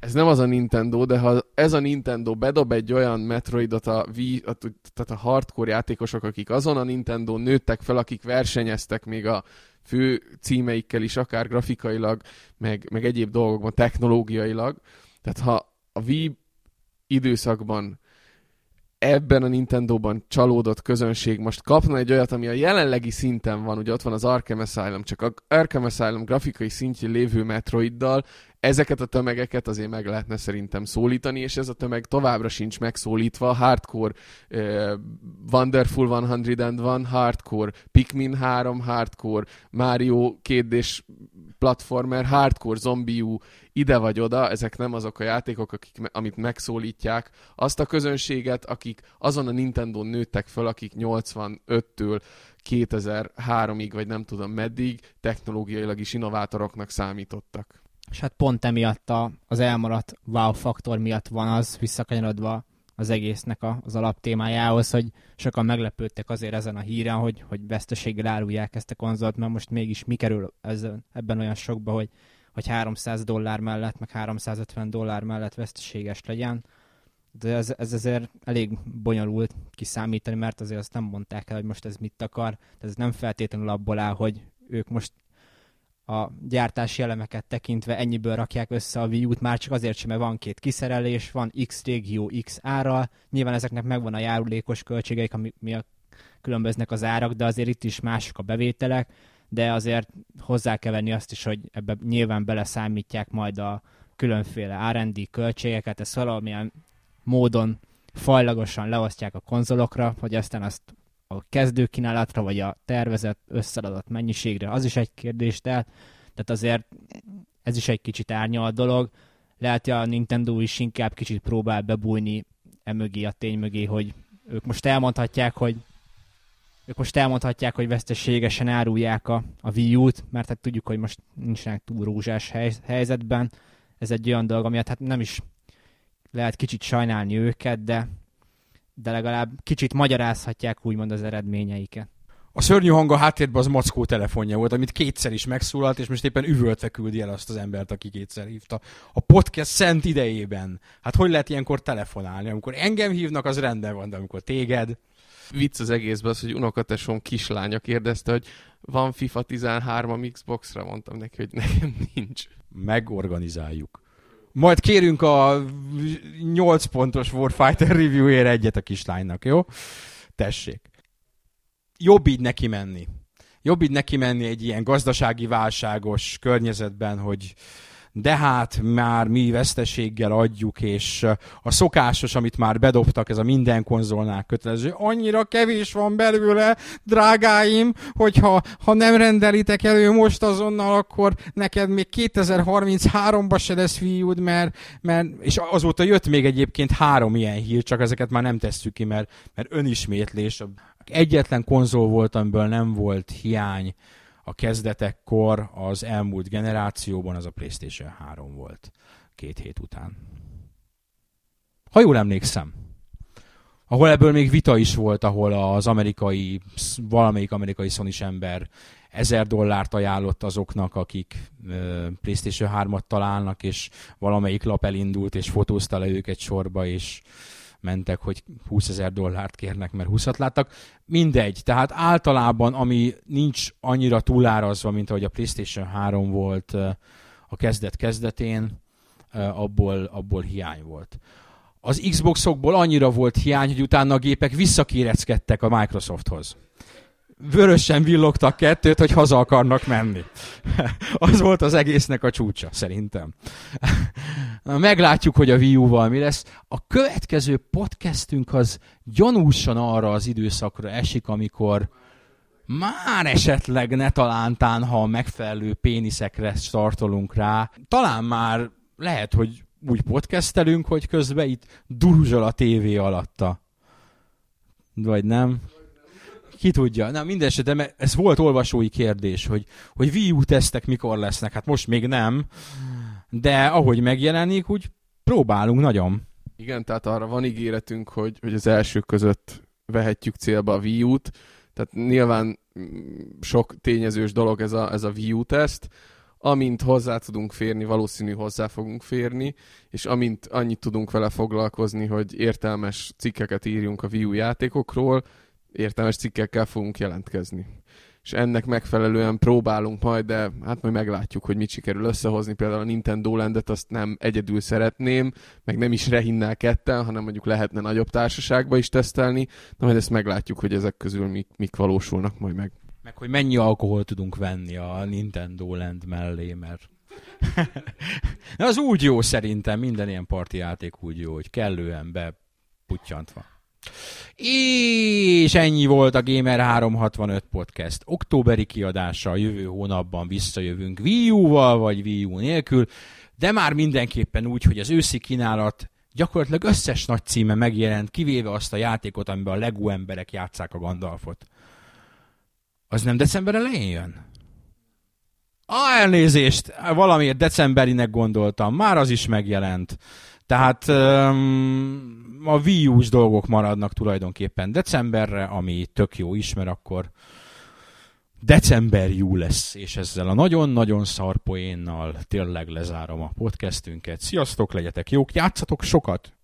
Ez nem az a Nintendo, de ha ez a Nintendo bedob egy olyan Metroidot a, Wii, a, tehát a hardcore játékosok, akik azon a Nintendo nőttek fel, akik versenyeztek még a fő címeikkel is, akár grafikailag, meg, meg egyéb dolgokban, technológiailag. Tehát ha a Wii időszakban ebben a Nintendo-ban csalódott közönség most kapna egy olyat, ami a jelenlegi szinten van, ugye ott van az Arkham Asylum, csak a Arkham Asylum grafikai szintjén lévő Metroiddal, ezeket a tömegeket azért meg lehetne szerintem szólítani, és ez a tömeg továbbra sincs megszólítva. Hardcore uh, Wonderful 101, Hardcore Pikmin 3, Hardcore Mario 2 platformer, Hardcore Zombiu, ide vagy oda, ezek nem azok a játékok, akik, amit megszólítják azt a közönséget, akik azon a Nintendo nőttek föl, akik 85-től 2003-ig, vagy nem tudom meddig technológiailag is innovátoroknak számítottak. És hát pont emiatt a, az elmaradt wow faktor miatt van az, visszakanyarodva az egésznek a, az alaptémájához, hogy sokan meglepődtek azért ezen a híren, hogy, hogy veszteséggel árulják ezt a konzolt, mert most mégis mi kerül ezen, ebben olyan sokba, hogy, hogy 300 dollár mellett, meg 350 dollár mellett veszteséges legyen. De ez, ez azért elég bonyolult kiszámítani, mert azért azt nem mondták el, hogy most ez mit akar. De ez nem feltétlenül abból áll, hogy ők most a gyártási elemeket tekintve ennyiből rakják össze a Wii U-t, már csak azért sem, mert van két kiszerelés, van X régió, X árral, nyilván ezeknek megvan a járulékos költségeik, ami miatt különböznek az árak, de azért itt is mások a bevételek, de azért hozzá kell venni azt is, hogy ebbe nyilván beleszámítják majd a különféle R&D költségeket, ezt valamilyen módon fajlagosan leosztják a konzolokra, hogy aztán azt a kezdőkínálatra, vagy a tervezett összeadott mennyiségre, az is egy kérdés, de tehát azért ez is egy kicsit árnyal dolog. Lehet, hogy a Nintendo is inkább kicsit próbál bebújni emögé, a tény mögé, hogy ők most elmondhatják, hogy ők most elmondhatják, hogy veszteségesen árulják a, a Wii U-t, mert hát tudjuk, hogy most nincsenek túl rózsás hely, helyzetben. Ez egy olyan dolog, amiatt hát nem is lehet kicsit sajnálni őket, de, de legalább kicsit magyarázhatják úgymond az eredményeiket. A szörnyű hang a háttérben az Mackó telefonja volt, amit kétszer is megszólalt, és most éppen üvöltve küldi el azt az embert, aki kétszer hívta. A podcast szent idejében. Hát hogy lehet ilyenkor telefonálni? Amikor engem hívnak, az rendben van, de amikor téged... Vicc az egészben az, hogy unokatesom kislánya kérdezte, hogy van FIFA 13 a Xbox-ra, mondtam neki, hogy nekem nincs. Megorganizáljuk. Majd kérünk a 8 pontos Warfighter review egyet a kislánynak, jó? Tessék. Jobb így neki menni. Jobb így neki menni egy ilyen gazdasági válságos környezetben, hogy de hát már mi veszteséggel adjuk, és a szokásos, amit már bedobtak, ez a minden konzolnál kötelező, annyira kevés van belőle, drágáim, hogyha ha nem rendelitek elő most azonnal, akkor neked még 2033-ba se lesz fiúd, mert, mert, és azóta jött még egyébként három ilyen hír, csak ezeket már nem tesszük ki, mert, mert önismétlés. Egyetlen konzol volt, amiből nem volt hiány, a kezdetekkor az elmúlt generációban az a PlayStation 3 volt két hét után. Ha jól emlékszem, ahol ebből még vita is volt, ahol az amerikai, valamelyik amerikai sony ember ezer dollárt ajánlott azoknak, akik PlayStation 3-at találnak, és valamelyik lap elindult, és fotózta le őket sorba, és mentek, hogy 20 ezer dollárt kérnek, mert 20 láttak. Mindegy, tehát általában, ami nincs annyira túlárazva, mint ahogy a PlayStation 3 volt a kezdet kezdetén, abból, abból hiány volt. Az Xboxokból annyira volt hiány, hogy utána a gépek visszakéreckedtek a Microsofthoz vörösen villogtak kettőt, hogy haza akarnak menni. az volt az egésznek a csúcsa, szerintem. Meglátjuk, hogy a Wii U-val mi lesz. A következő podcastünk az gyanúsan arra az időszakra esik, amikor már esetleg ne talántán, ha megfelelő péniszekre startolunk rá, talán már lehet, hogy úgy podcastelünk, hogy közben itt duruzsol a tévé alatta. Vagy nem? Ki tudja. Na minden esetben ez volt olvasói kérdés, hogy, hogy Wii U tesztek mikor lesznek. Hát most még nem, de ahogy megjelenik, úgy próbálunk nagyon. Igen, tehát arra van ígéretünk, hogy, hogy az elsők között vehetjük célba a Wii U-t. Tehát nyilván mm, sok tényezős dolog ez a, ez a Wii U teszt. Amint hozzá tudunk férni, valószínű hozzá fogunk férni, és amint annyit tudunk vele foglalkozni, hogy értelmes cikkeket írjunk a Wii U játékokról, értelmes cikkekkel fogunk jelentkezni. És ennek megfelelően próbálunk majd, de hát majd meglátjuk, hogy mit sikerül összehozni. Például a Nintendo Landet azt nem egyedül szeretném, meg nem is rehinnel ketten, hanem mondjuk lehetne nagyobb társaságba is tesztelni. Na majd ezt meglátjuk, hogy ezek közül mik, mik valósulnak majd meg. Meg hogy mennyi alkohol tudunk venni a Nintendo Land mellé, mert az úgy jó szerintem, minden ilyen parti játék úgy jó, hogy kellően beputtyantva. És ennyi volt a Gamer 365 podcast októberi kiadása. Jövő hónapban visszajövünk Wii U-val, vagy Wii U nélkül, de már mindenképpen úgy, hogy az őszi kínálat gyakorlatilag összes nagy címe megjelent, kivéve azt a játékot, amiben a Lego emberek játszák a Gandalfot. Az nem december elején jön? A elnézést, valamiért decemberinek gondoltam, már az is megjelent. Tehát um, a Wii U-s dolgok maradnak tulajdonképpen decemberre, ami tök jó is, mert akkor december jó lesz, és ezzel a nagyon-nagyon szarpoénnal tényleg lezárom a podcastünket. Sziasztok, legyetek jók, játszatok sokat,